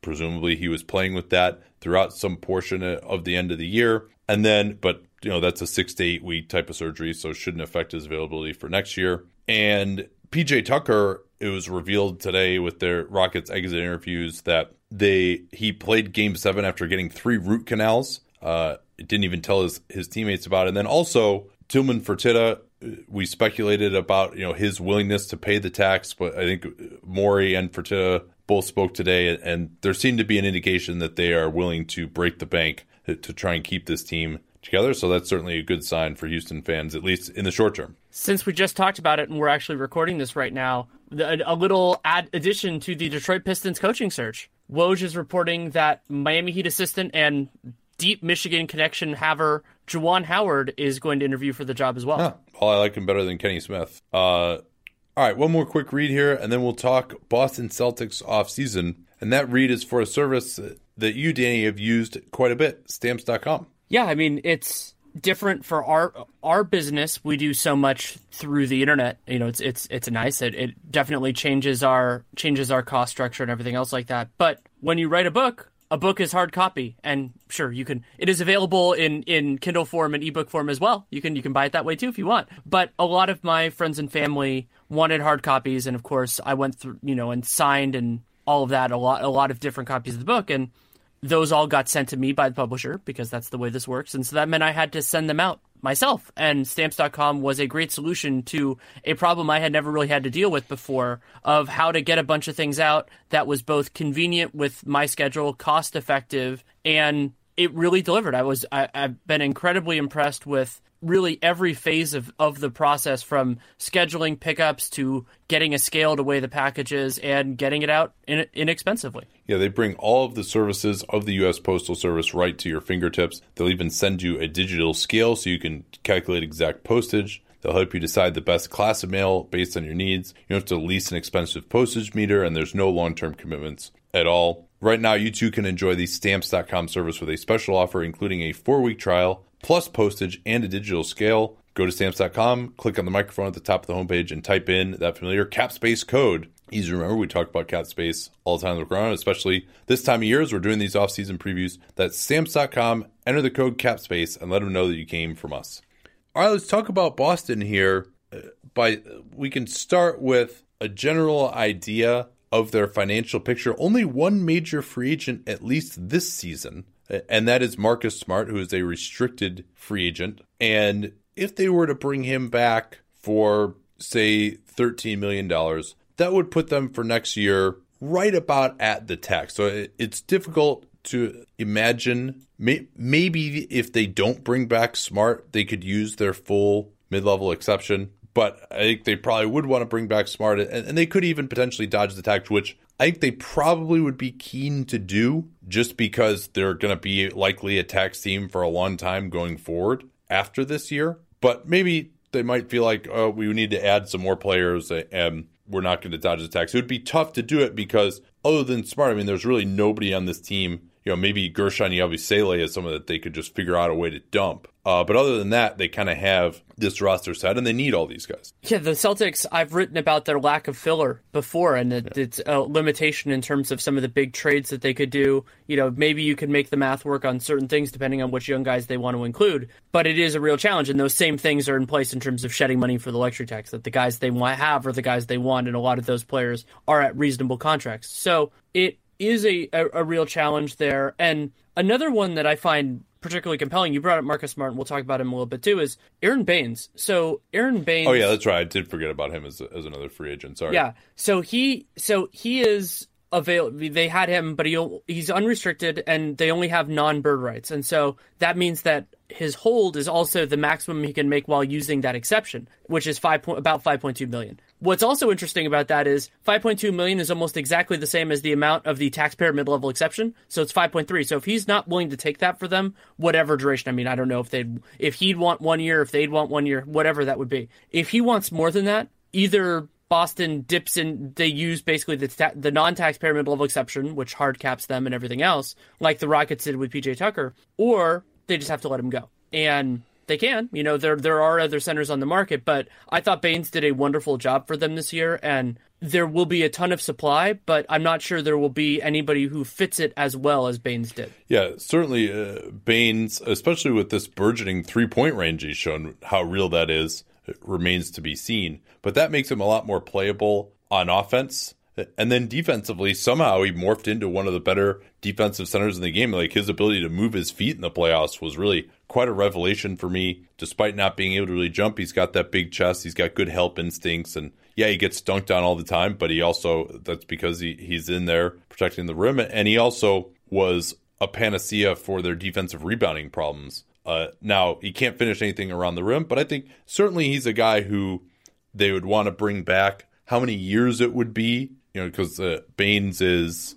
presumably he was playing with that throughout some portion of the end of the year. And then, but you know that's a six to eight week type of surgery, so shouldn't affect his availability for next year. And PJ Tucker, it was revealed today with their Rockets exit interviews that they he played Game Seven after getting three root canals. Uh, didn't even tell his his teammates about it. And then also Tillman Fertitta, uh, we speculated about you know his willingness to pay the tax, but I think uh, Morey and Fertitta both spoke today, and there seemed to be an indication that they are willing to break the bank to try and keep this team together. So that's certainly a good sign for Houston fans, at least in the short term. Since we just talked about it and we're actually recording this right now, a little add addition to the Detroit Pistons coaching search. Woj is reporting that Miami Heat assistant and deep Michigan connection haver Juwan Howard is going to interview for the job as well. Huh. Well, I like him better than Kenny Smith. Uh, all right, one more quick read here, and then we'll talk Boston Celtics off season. And that read is for a service that you, Danny, have used quite a bit, stamps.com. Yeah, I mean, it's different for our our business. We do so much through the internet. You know, it's it's it's nice. It it definitely changes our changes our cost structure and everything else like that. But when you write a book, a book is hard copy, and sure, you can. It is available in in Kindle form and ebook form as well. You can you can buy it that way too if you want. But a lot of my friends and family wanted hard copies, and of course, I went through you know and signed and all of that a lot a lot of different copies of the book and those all got sent to me by the publisher because that's the way this works. And so that meant I had to send them out myself. And stamps.com was a great solution to a problem I had never really had to deal with before of how to get a bunch of things out that was both convenient with my schedule, cost effective, and it really delivered. I was I, have been incredibly impressed with really every phase of, of the process from scheduling pickups to getting a scale to weigh the packages and getting it out in, inexpensively. Yeah, they bring all of the services of the U.S. Postal Service right to your fingertips. They'll even send you a digital scale so you can calculate exact postage. They'll help you decide the best class of mail based on your needs. You don't have to lease an expensive postage meter, and there's no long term commitments at all. Right now, you too can enjoy the stamps.com service with a special offer, including a four week trial plus postage and a digital scale. Go to stamps.com, click on the microphone at the top of the homepage, and type in that familiar CapSpace code. Easy to remember, we talk about CapSpace all the time the ground, especially this time of year as we're doing these off-season previews. That's stamps.com, enter the code CapSpace, and let them know that you came from us. All right, let's talk about Boston here. Uh, by we can start with a general idea of their financial picture. Only one major free agent, at least this season, and that is Marcus Smart, who is a restricted free agent. And if they were to bring him back for, say, $13 million, that would put them for next year right about at the tax. So it's difficult to imagine. Maybe if they don't bring back Smart, they could use their full mid level exception. But I think they probably would want to bring back Smart, and they could even potentially dodge the tax, which I think they probably would be keen to do just because they're going to be likely a tax team for a long time going forward after this year. But maybe they might feel like, oh, we need to add some more players and we're not going to dodge the tax. It would be tough to do it because, other than Smart, I mean, there's really nobody on this team you know, maybe Guerschon Yabusele is someone that they could just figure out a way to dump. Uh, but other than that, they kind of have this roster set, and they need all these guys. Yeah, the Celtics. I've written about their lack of filler before, and it, yeah. it's a limitation in terms of some of the big trades that they could do. You know, maybe you can make the math work on certain things depending on which young guys they want to include. But it is a real challenge, and those same things are in place in terms of shedding money for the luxury tax. That the guys they want have are the guys they want, and a lot of those players are at reasonable contracts. So it is a, a, a, real challenge there. And another one that I find particularly compelling, you brought up Marcus Smart, and we'll talk about him a little bit too, is Aron Baynes. So Aron Baynes. Oh yeah, that's right. I did forget about him as, as another free agent. Sorry. Yeah. So he so he is available. They had him, but he he's unrestricted, and they only have non bird rights, and so that means that his hold is also the maximum he can make while using that exception, which is five point about five point two million. What's also interesting about that is 5.2 million is almost exactly the same as the amount of the taxpayer mid-level exception. So it's 5.3. So if he's not willing to take that for them, whatever duration, I mean, I don't know if they'd, if he'd want one year, if they'd want one year, whatever that would be. If he wants more than that, either Boston dips in, they use basically the, ta- the non-taxpayer mid-level exception, which hard caps them and everything else, like the Rockets did with PJ Tucker, or they just have to let him go. And they can. You know, there there are other centers on the market, but I thought Baynes did a wonderful job for them this year, and there will be a ton of supply, but I'm not sure there will be anybody who fits it as well as Baynes did. Yeah, certainly uh, Baynes, especially with this burgeoning three point range he's shown, how real that is remains to be seen. But that makes him a lot more playable on offense. And then defensively, somehow he morphed into one of the better defensive centers in the game. Like his ability to move his feet in the playoffs was really quite a revelation for me. Despite not being able to really jump, he's got that big chest. He's got good help instincts, and yeah, he gets dunked on all the time. But he also that's because he, he's in there protecting the rim, and he also was a panacea for their defensive rebounding problems. Uh, now he can't finish anything around the rim, but I think certainly he's a guy who they would want to bring back. How many years it would be, you know, because uh, Baynes is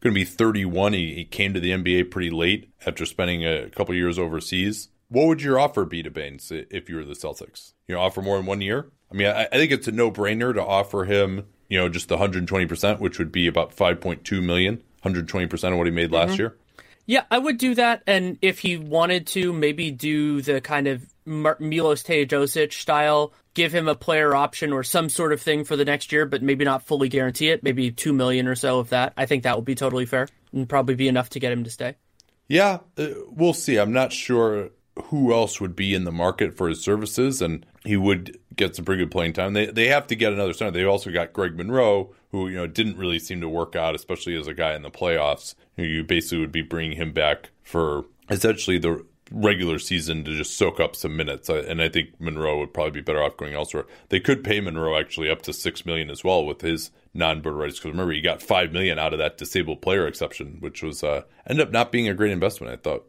going to be 31. He, he, came to the NBA pretty late after spending a couple years overseas. What would your offer be to Baynes if you were the Celtics? You know, offer more in one year? I mean, I, I think it's a no brainer to offer him, you know, just the 120%, which would be about 5.2 million, 120% of what he made last mm-hmm. year. Yeah, I would do that. And if he wanted to, maybe do the kind of Milos Teodosic style, give him a player option or some sort of thing for the next year, but maybe not fully guarantee it. Maybe two million or so of that. I think that would be totally fair and probably be enough to get him to stay. Yeah, uh, we'll see. I'm not sure who else would be in the market for his services, and he would get some pretty good playing time. They they have to get another center. They've also got Greg Monroe, who you know didn't really seem to work out, especially as a guy in the playoffs. You basically would be bringing him back for essentially the regular season to just soak up some minutes. And I think Monroe would probably be better off going elsewhere. They could pay Monroe actually up to six million as well with his non-bird rights. Because remember, he got five million out of that disabled player exception, which was uh, ended up not being a great investment. I thought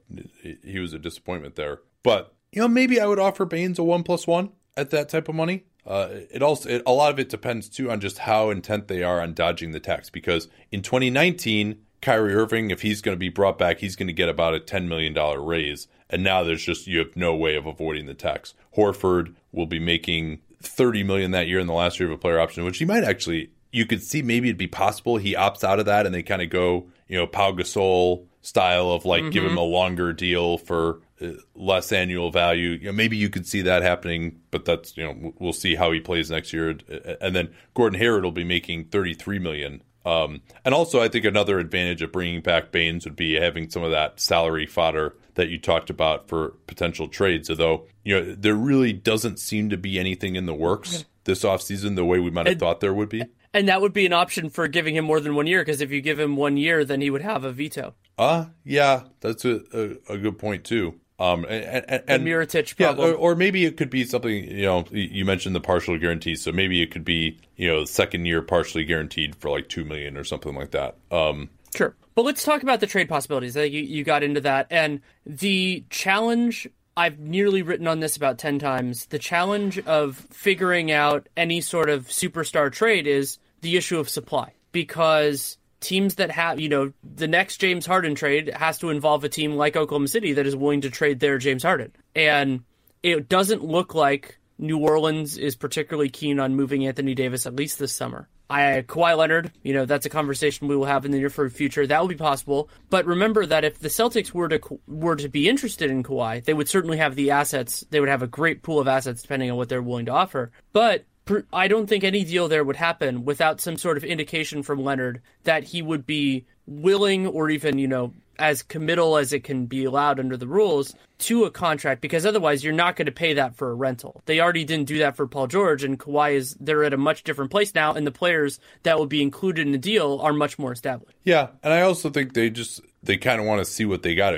he was a disappointment there. But you know, maybe I would offer Baynes a one plus one at that type of money. Uh, it also it, a lot of it depends too on just how intent they are on dodging the tax. Because in 2019, Kyrie Irving, if he's going to be brought back, he's going to get about a $10 million raise. And now there's just, you have no way of avoiding the tax. Horford will be making 30 million that year in the last year of a player option, which he might actually, you could see maybe it'd be possible he opts out of that and they kind of go, you know, Pau Gasol style of like mm-hmm. give him mm-hmm. a longer deal for uh, less annual value. You know, maybe you could see that happening, but that's, you know, we'll see how he plays next year. And then Gordon Hayward will be making 33 million um, and also, I think another advantage of bringing back Baynes would be having some of that salary fodder that you talked about for potential trades. Although, you know, there really doesn't seem to be anything in the works this offseason the way we might have and, thought there would be. And that would be an option for giving him more than one year because if you give him one year, then he would have a veto. Uh, yeah, that's a, a, a good point, too. Um, and, and, and Mirotic problem. Yeah, or, or, maybe it could be something, you know, you mentioned the partial guarantee. So maybe it could be, you know, second year partially guaranteed for like 2 million or something like that. Um, sure. But let's talk about the trade possibilities. You, you got into that. And the challenge, I've nearly written on this about 10 times. The challenge of figuring out any sort of superstar trade is the issue of supply because teams that have, you know, the next James Harden trade has to involve a team like Oklahoma City that is willing to trade their James Harden. And it doesn't look like New Orleans is particularly keen on moving Anthony Davis at least this summer. I Kawhi Leonard, you know, that's a conversation we will have in the near future. That will be possible. But remember that if the Celtics were to were to be interested in Kawhi, they would certainly have the assets. They would have a great pool of assets depending on what they're willing to offer. But I don't think any deal there would happen without some sort of indication from Leonard that he would be willing or even, you know, as committal as it can be allowed under the rules to a contract because otherwise you're not going to pay that for a rental. They already didn't do that for Paul George and Kawhi is they're at a much different place now and the players that will be included in the deal are much more established. Yeah, and I also think they just they kind of want to see what they got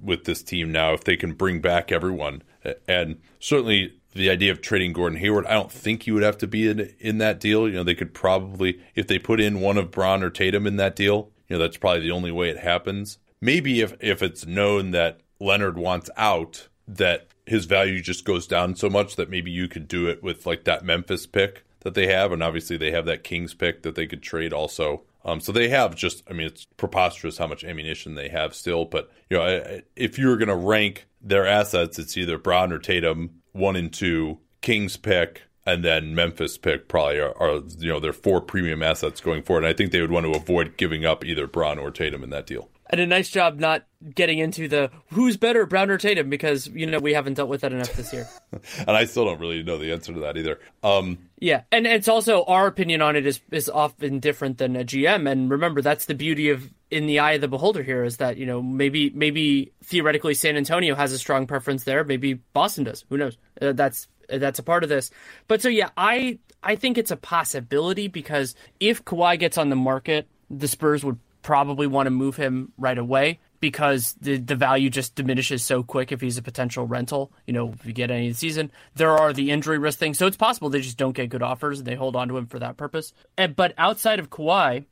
with this team now if they can bring back everyone and certainly the idea of trading Gordon Hayward, I don't think you would have to be in in that deal. You know, they could probably if they put in one of Brown or Tatum in that deal, you know, that's probably the only way it happens. Maybe if if it's known that Leonard wants out, that his value just goes down so much that maybe you could do it with like that Memphis pick that they have, and obviously they have that Kings pick that they could trade also. Um, so they have just, I mean, it's preposterous how much ammunition they have still. But you know, if you're going to rank their assets, it's either Brown or Tatum one and two, Kings pick, and then Memphis pick probably are, are, you know their four premium assets going forward. And I think they would want to avoid giving up either Brown or Tatum in that deal. And a nice job not getting into the who's better, Brown or Tatum, because you know we haven't dealt with that enough this year. and I still don't really know the answer to that either. Um, yeah, and it's also our opinion on it is is often different than a GM. And remember, that's the beauty of in the eye of the beholder here is that you know maybe maybe theoretically San Antonio has a strong preference there, maybe Boston does. Who knows? Uh, that's that's a part of this. But so yeah, I I think it's a possibility because if Kawhi gets on the market, the Spurs would probably want to move him right away because the the value just diminishes so quick if he's a potential rental. You know, if you get any of the season, there are the injury risk things, so it's possible they just don't get good offers and they hold on to him for that purpose. And, but outside of Kawhi,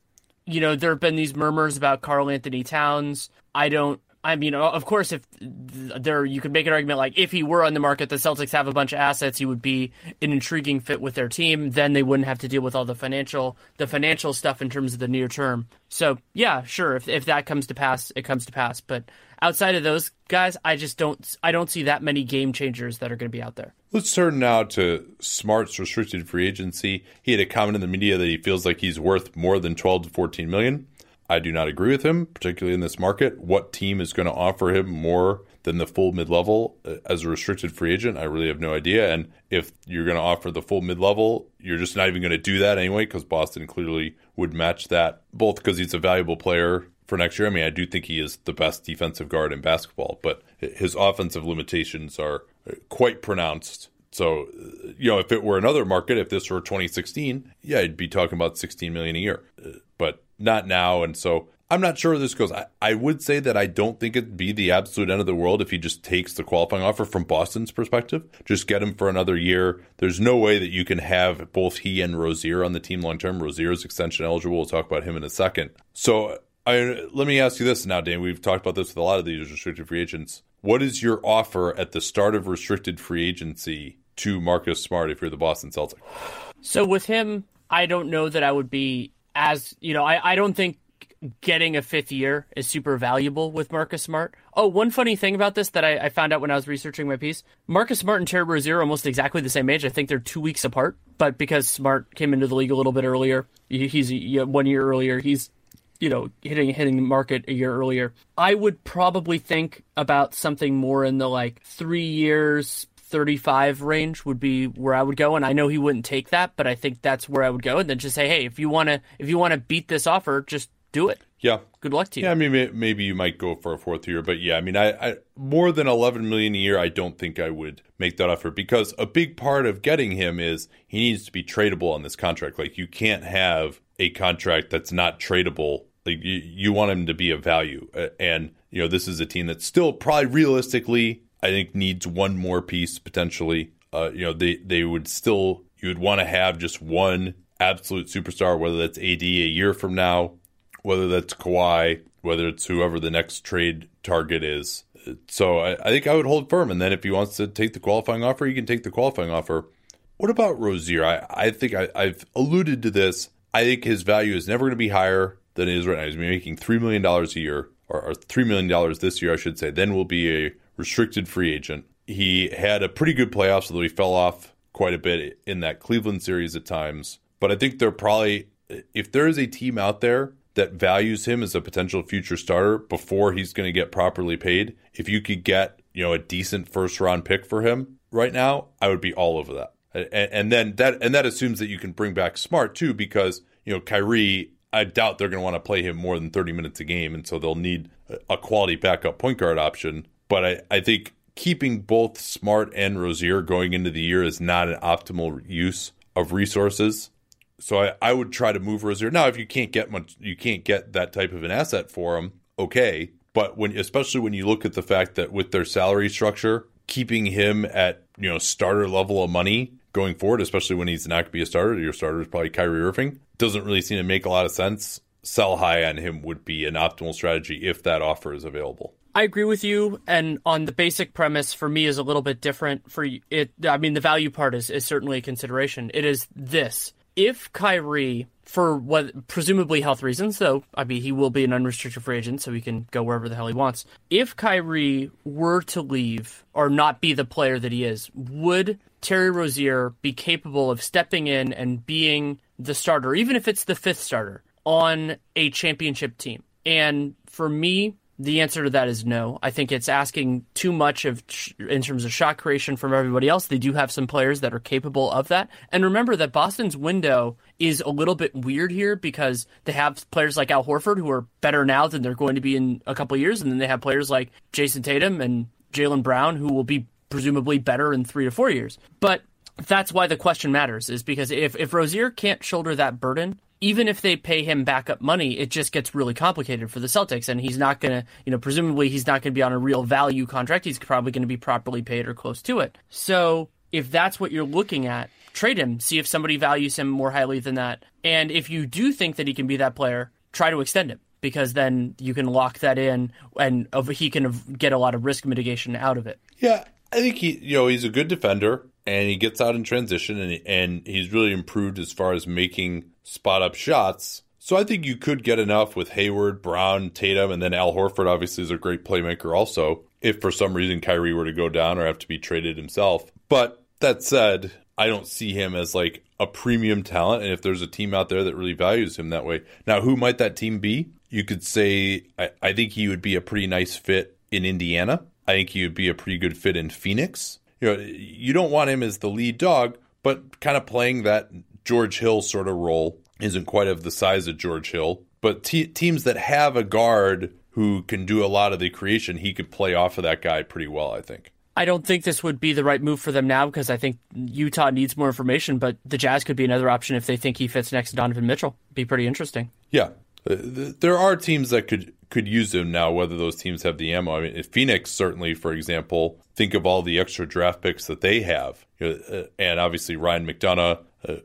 you know, there have been these murmurs about Karl-Anthony Towns. I don't I mean, of course, if there, you could make an argument like if he were on the market, the Celtics have a bunch of assets, he would be an intriguing fit with their team. Then they wouldn't have to deal with all the financial, the financial stuff in terms of the near term. So yeah, sure, if if that comes to pass, it comes to pass. But outside of those guys, I just don't, I don't see that many game changers that are going to be out there. Let's turn now to Smart's restricted free agency. He had a comment in the media that he feels like he's worth more than 12 to 14 million. I do not agree with him, particularly in this market. What team is going to offer him more than the full mid level uh, as a restricted free agent? I really have no idea. And if you're going to offer the full mid level, you're just not even going to do that anyway because Boston clearly would match that, both because he's a valuable player for next year. I mean, I do think he is the best defensive guard in basketball, but his offensive limitations are uh, quite pronounced. So, uh, you know, if it were another market, if this were 2016, yeah, I'd be talking about 16 million a year. Uh, but not now. And so I'm not sure this goes. I, I would say that I don't think it'd be the absolute end of the world if he just takes the qualifying offer from Boston's perspective. Just get him for another year. There's no way that you can have both he and Rozier on the team long term. Rozier's extension eligible. We'll talk about him in a second. So I, let me ask you this now, Dan. We've talked about this with a lot of these restricted free agents. What is your offer at the start of restricted free agency to Marcus Smart if you're the Boston Celtics? So with him, I don't know that I would be as you know, I, I don't think getting a fifth year is super valuable with Marcus Smart. Oh, one funny thing about this that I, I, found out when I was researching my piece Marcus Smart and Terry Rozier are almost exactly the same age. I think they're two weeks apart, but because Smart came into the league a little bit earlier, he's one year earlier, he's you know hitting hitting the market a year earlier. I would probably think about something more in the like three years, 35 range would be where I would go and I know he wouldn't take that but I think that's where I would go and then just say hey if you want to if you want to beat this offer just do it. Yeah. Good luck to you. Yeah I mean maybe you might go for a fourth year but yeah I mean I, I more than 11 million a year I don't think I would make that offer because a big part of getting him is he needs to be tradable on this contract. Like you can't have a contract that's not tradable. Like you, you want him to be a value uh, and you know this is a team that's still probably realistically I think needs one more piece potentially. Uh, you know, they they would still you would want to have just one absolute superstar, whether that's AD a year from now, whether that's Kawhi, whether it's whoever the next trade target is. So I, I think I would hold firm, and then if he wants to take the qualifying offer, he can take the qualifying offer. What about Rozier? I, I think I, I've alluded to this. I think his value is never going to be higher than it is right now. He's making three million dollars a year, or, or three million dollars this year, I should say. Then will be a restricted free agent. He had a pretty good playoffs, although he fell off quite a bit in that Cleveland series at times. But I think they're probably, if there is a team out there that values him as a potential future starter before he's going to get properly paid, if you could get, you know, a decent first round pick for him right now, I would be all over that. And, and then that, and that assumes that you can bring back Smart too, because, you know, Kyrie, I doubt they're going to want to play him more than 30 minutes a game. And so they'll need a quality backup point guard option. But I, I think keeping both Smart and Rozier going into the year is not an optimal use of resources. So I, I would try to move Rozier. Now, if you can't get much, you can't get that type of an asset for him. Okay, but when especially when you look at the fact that with their salary structure, keeping him at you know starter level of money going forward, especially when he's not going to be a starter, your starter is probably Kyrie Irving, doesn't really seem to make a lot of sense. Sell high on him would be an optimal strategy if that offer is available. I agree with you, and on the basic premise for me is a little bit different. For it, I mean, the value part is, is certainly a consideration. It is this: if Kyrie, for what presumably health reasons, though, I mean, he will be an unrestricted free agent, so he can go wherever the hell he wants. If Kyrie were to leave or not be the player that he is, would Terry Rozier be capable of stepping in and being the starter, even if it's the fifth starter on a championship team? And for me, the answer to that is no. I think it's asking too much of in terms of shot creation from everybody else. They do have some players that are capable of that. And remember that Boston's window is a little bit weird here because they have players like Al Horford who are better now than they're going to be in a couple years, and then they have players like Jayson Tatum and Jaylen Brown who will be presumably better in three to four years. But that's why the question matters is because if, if Rozier can't shoulder that burden, even if they pay him backup money, it just gets really complicated for the Celtics. And he's not going to, you know, presumably he's not going to be on a real value contract. He's probably going to be properly paid or close to it. So if that's what you're looking at, trade him, see if somebody values him more highly than that. And if you do think that he can be that player, try to extend him because then you can lock that in and he can get a lot of risk mitigation out of it. Yeah, I think he, you know, he's a good defender and he gets out in transition and and he's really improved as far as making spot up shots. So I think you could get enough with Hayward, Brown, Tatum, and then Al Horford obviously is a great playmaker also. If for some reason Kyrie were to go down or have to be traded himself. But that said, I don't see him as like a premium talent. And if there's a team out there that really values him that way, now who might that team be? you could say I, I think he would be a pretty nice fit in Indiana. I think he would be a pretty good fit in Phoenix. You know, you don't want him as the lead dog, but kind of playing that George Hill sort of role isn't quite of the size of George Hill. But te- teams that have a guard who can do a lot of the creation, he could play off of that guy pretty well, I think. I don't think this would be the right move for them now because I think Utah needs more information, but the Jazz could be another option if they think he fits next to Donovan Mitchell. Be pretty interesting. Yeah. Uh, there are teams that could could use him now, whether those teams have the ammo. I mean, Phoenix certainly, for example, think of all the extra draft picks that they have, uh, and obviously Ryan McDonough uh,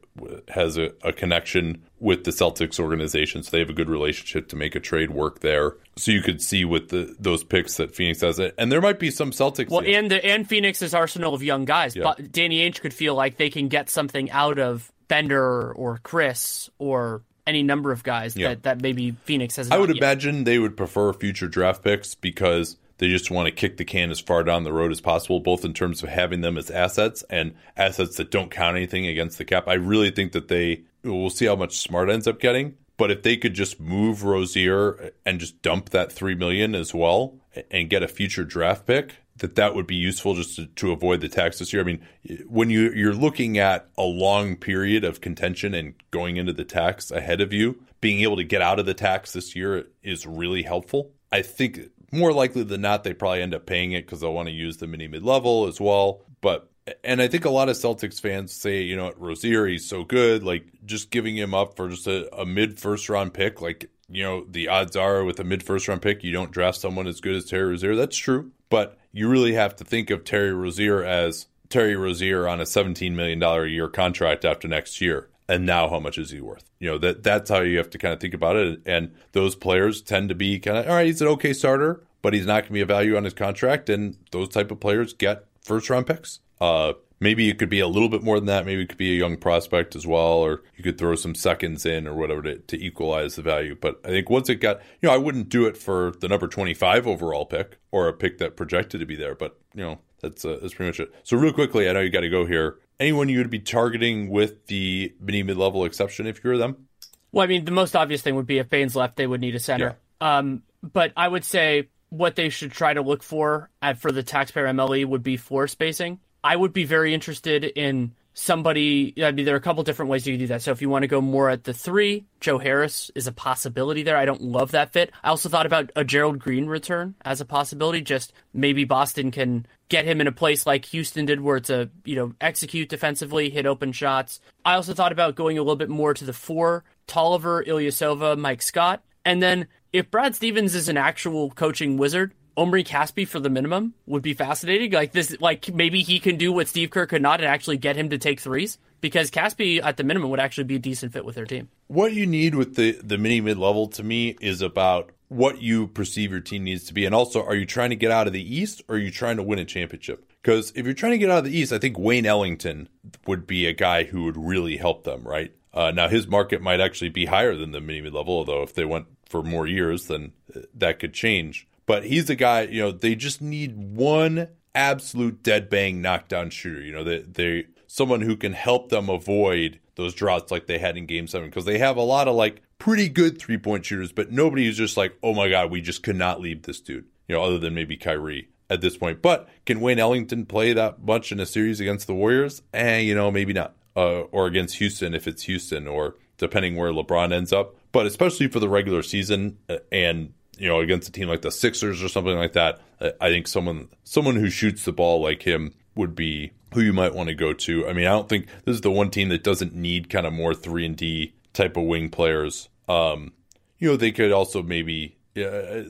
has a, a, connection with the Celtics organization, so they have a good relationship to make a trade work there. So you could see with the those picks that Phoenix has, it, and there might be some Celtics. Well, and the, and Phoenix's arsenal of young guys. Yeah. But Danny Ainge could feel like they can get something out of Bender or Chriss or any number of guys Yeah. that, that maybe Phoenix has. I would yet. imagine they would prefer future draft picks because they just want to kick the can as far down the road as possible, both in terms of having them as assets and assets that don't count anything against the cap. I really think that they we'll see how much Smart ends up getting, but if they could just move Rozier and just dump that three million as well and get a future draft pick, that that would be useful just to, to avoid the tax this year. I mean, when you you're looking at a long period of contention and going into the tax ahead of you, being able to get out of the tax this year is really helpful. I think more likely than not, they probably end up paying it because they'll want to use the mini mid level as well. But and I think a lot of Celtics fans say, you know, Rozier, he's so good, like just giving him up for just a, a mid first round pick, like you know, the odds are with a mid first round pick, you don't draft someone as good as Terry Rozier. That's true, but you really have to think of Terry Rozier as Terry Rozier on a seventeen million dollar a year contract after next year. And now, how much is he worth? You know that that's how you have to kind of think about it. And those players tend to be kind of all right. He's an okay starter, but he's not going to be a value on his contract. And those type of players get first round picks. Uh, maybe it could be a little bit more than that. Maybe it could be a young prospect as well, or you could throw some seconds in or whatever to, to equalize the value. But I think once it got, you know, I wouldn't do it for the number 25 overall pick or a pick that projected to be there. But, you know, that's, uh, that's pretty much it. So, real quickly, I know you got to go here. Anyone you would be targeting with the mini mid level exception if you were them? Well, I mean, the most obvious thing would be if Baynes left, they would need a center. Um, but I would say what they should try to look for at, for the taxpayer MLE would be floor spacing. I would be very interested in somebody. I mean, there are a couple different ways you can do that. So if you want to go more at the three, Joe Harris is a possibility there. I don't love that fit. I also thought about a Gerald Green return as a possibility. Just maybe Boston can get him in a place like Houston did, where it's a you know execute defensively, hit open shots. I also thought about going a little bit more to the four: Tolliver, Ilyasova, Mike Scott, and then if Brad Stevens is an actual coaching wizard, Omri Caspi for the minimum would be fascinating. Like this, like maybe he can do what Steve Kerr could not and actually get him to take threes because Caspi at the minimum would actually be a decent fit with their team. What you need with the the mini mid level to me is about what you perceive your team needs to be, and also are you trying to get out of the East or are you trying to win a championship? Because if you're trying to get out of the East, I think Wayne Ellington would be a guy who would really help them, right? Uh, now his market might actually be higher than the mini mid level, although if they went for more years, then that could change. But he's a guy, you know, they just need one absolute dead bang knockdown shooter. You know, they they someone who can help them avoid those droughts like they had in game seven. Because they have a lot of like pretty good three point shooters, but nobody is just like, oh my god, we just could not leave this dude. You know, other than maybe Kyrie at this point. But can Wayne Ellington play that much in a series against the Warriors? Eh, you know, maybe not. Uh, or against Houston if it's Houston, or depending where LeBron ends up. But especially for the regular season uh, and you know against a team like the Sixers or something like that, uh, I think someone someone who shoots the ball like him would be who you might want to go to. I mean, I don't think this is the one team that doesn't need kind of more three and D type of wing players. Um, you know, they could also maybe yeah,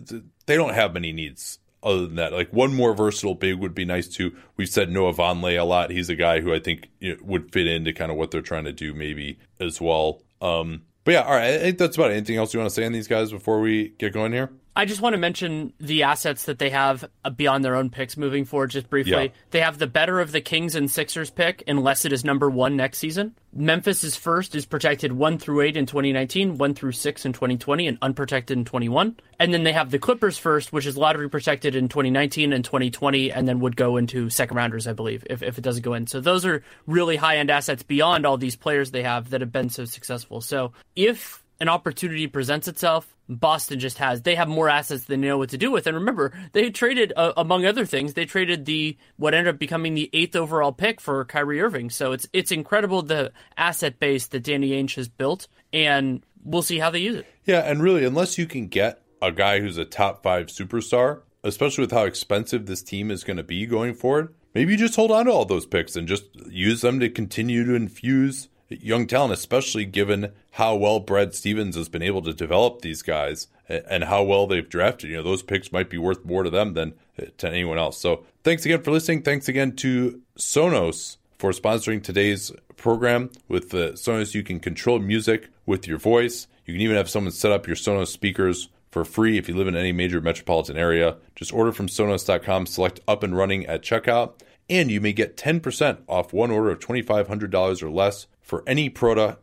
they don't have many needs other than that. Like one more versatile big would be nice too. We've said Noah Vonleh a lot. He's a guy who I think you know, would fit into kind of what they're trying to do maybe as well. Um, but yeah, all right. I think that's about it. Anything else you want to say on these guys before we get going here? I just want to mention the assets that they have uh, beyond their own picks moving forward, just briefly. Yeah. They have the better of the Kings and Sixers pick, unless it is number one next season. Memphis's first is protected one through eight in 2019, one through six in 2020, and unprotected in 21. And then they have the Clippers first, which is lottery protected in 2019 and 2020, and then would go into second rounders, I believe, if, if it doesn't go in. So those are really high end assets beyond all these players they have that have been so successful. So if an opportunity presents itself, Boston just has. They have more assets than they know what to do with. And remember, they traded, uh, among other things, they traded the what ended up becoming the eighth overall pick for Kyrie Irving. So it's it's incredible the asset base that Danny Ainge has built, and we'll see how they use it. Yeah, and really, unless you can get a guy who's a top five superstar, especially with how expensive this team is going to be going forward, maybe you just hold on to all those picks and just use them to continue to infuse young talent, especially given how well Brad Stevens has been able to develop these guys and how well they've drafted. You know, those picks might be worth more to them than uh, to anyone else. So thanks again for listening. Thanks again to Sonos for sponsoring today's program. With the Sonos, you can control music with your voice. You can even have someone set up your Sonos speakers for free if you live in any major metropolitan area. Just order from Sonos.com, select up and running at checkout, and you may get 10% off one order of $2,500 or less for any product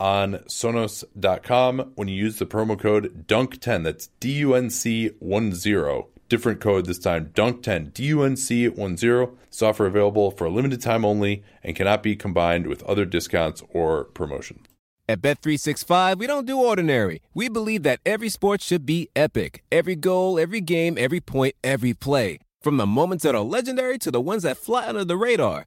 on Sonos.com when you use the promo code DUNC10. That's D U N C 10. Different code this time, DUNC10, D U N C 10. This offer available for a limited time only and cannot be combined with other discounts or promotions. At Bet365, we don't do ordinary. We believe that every sport should be epic. Every goal, every game, every point, every play. From the moments that are legendary to the ones that fly under the radar.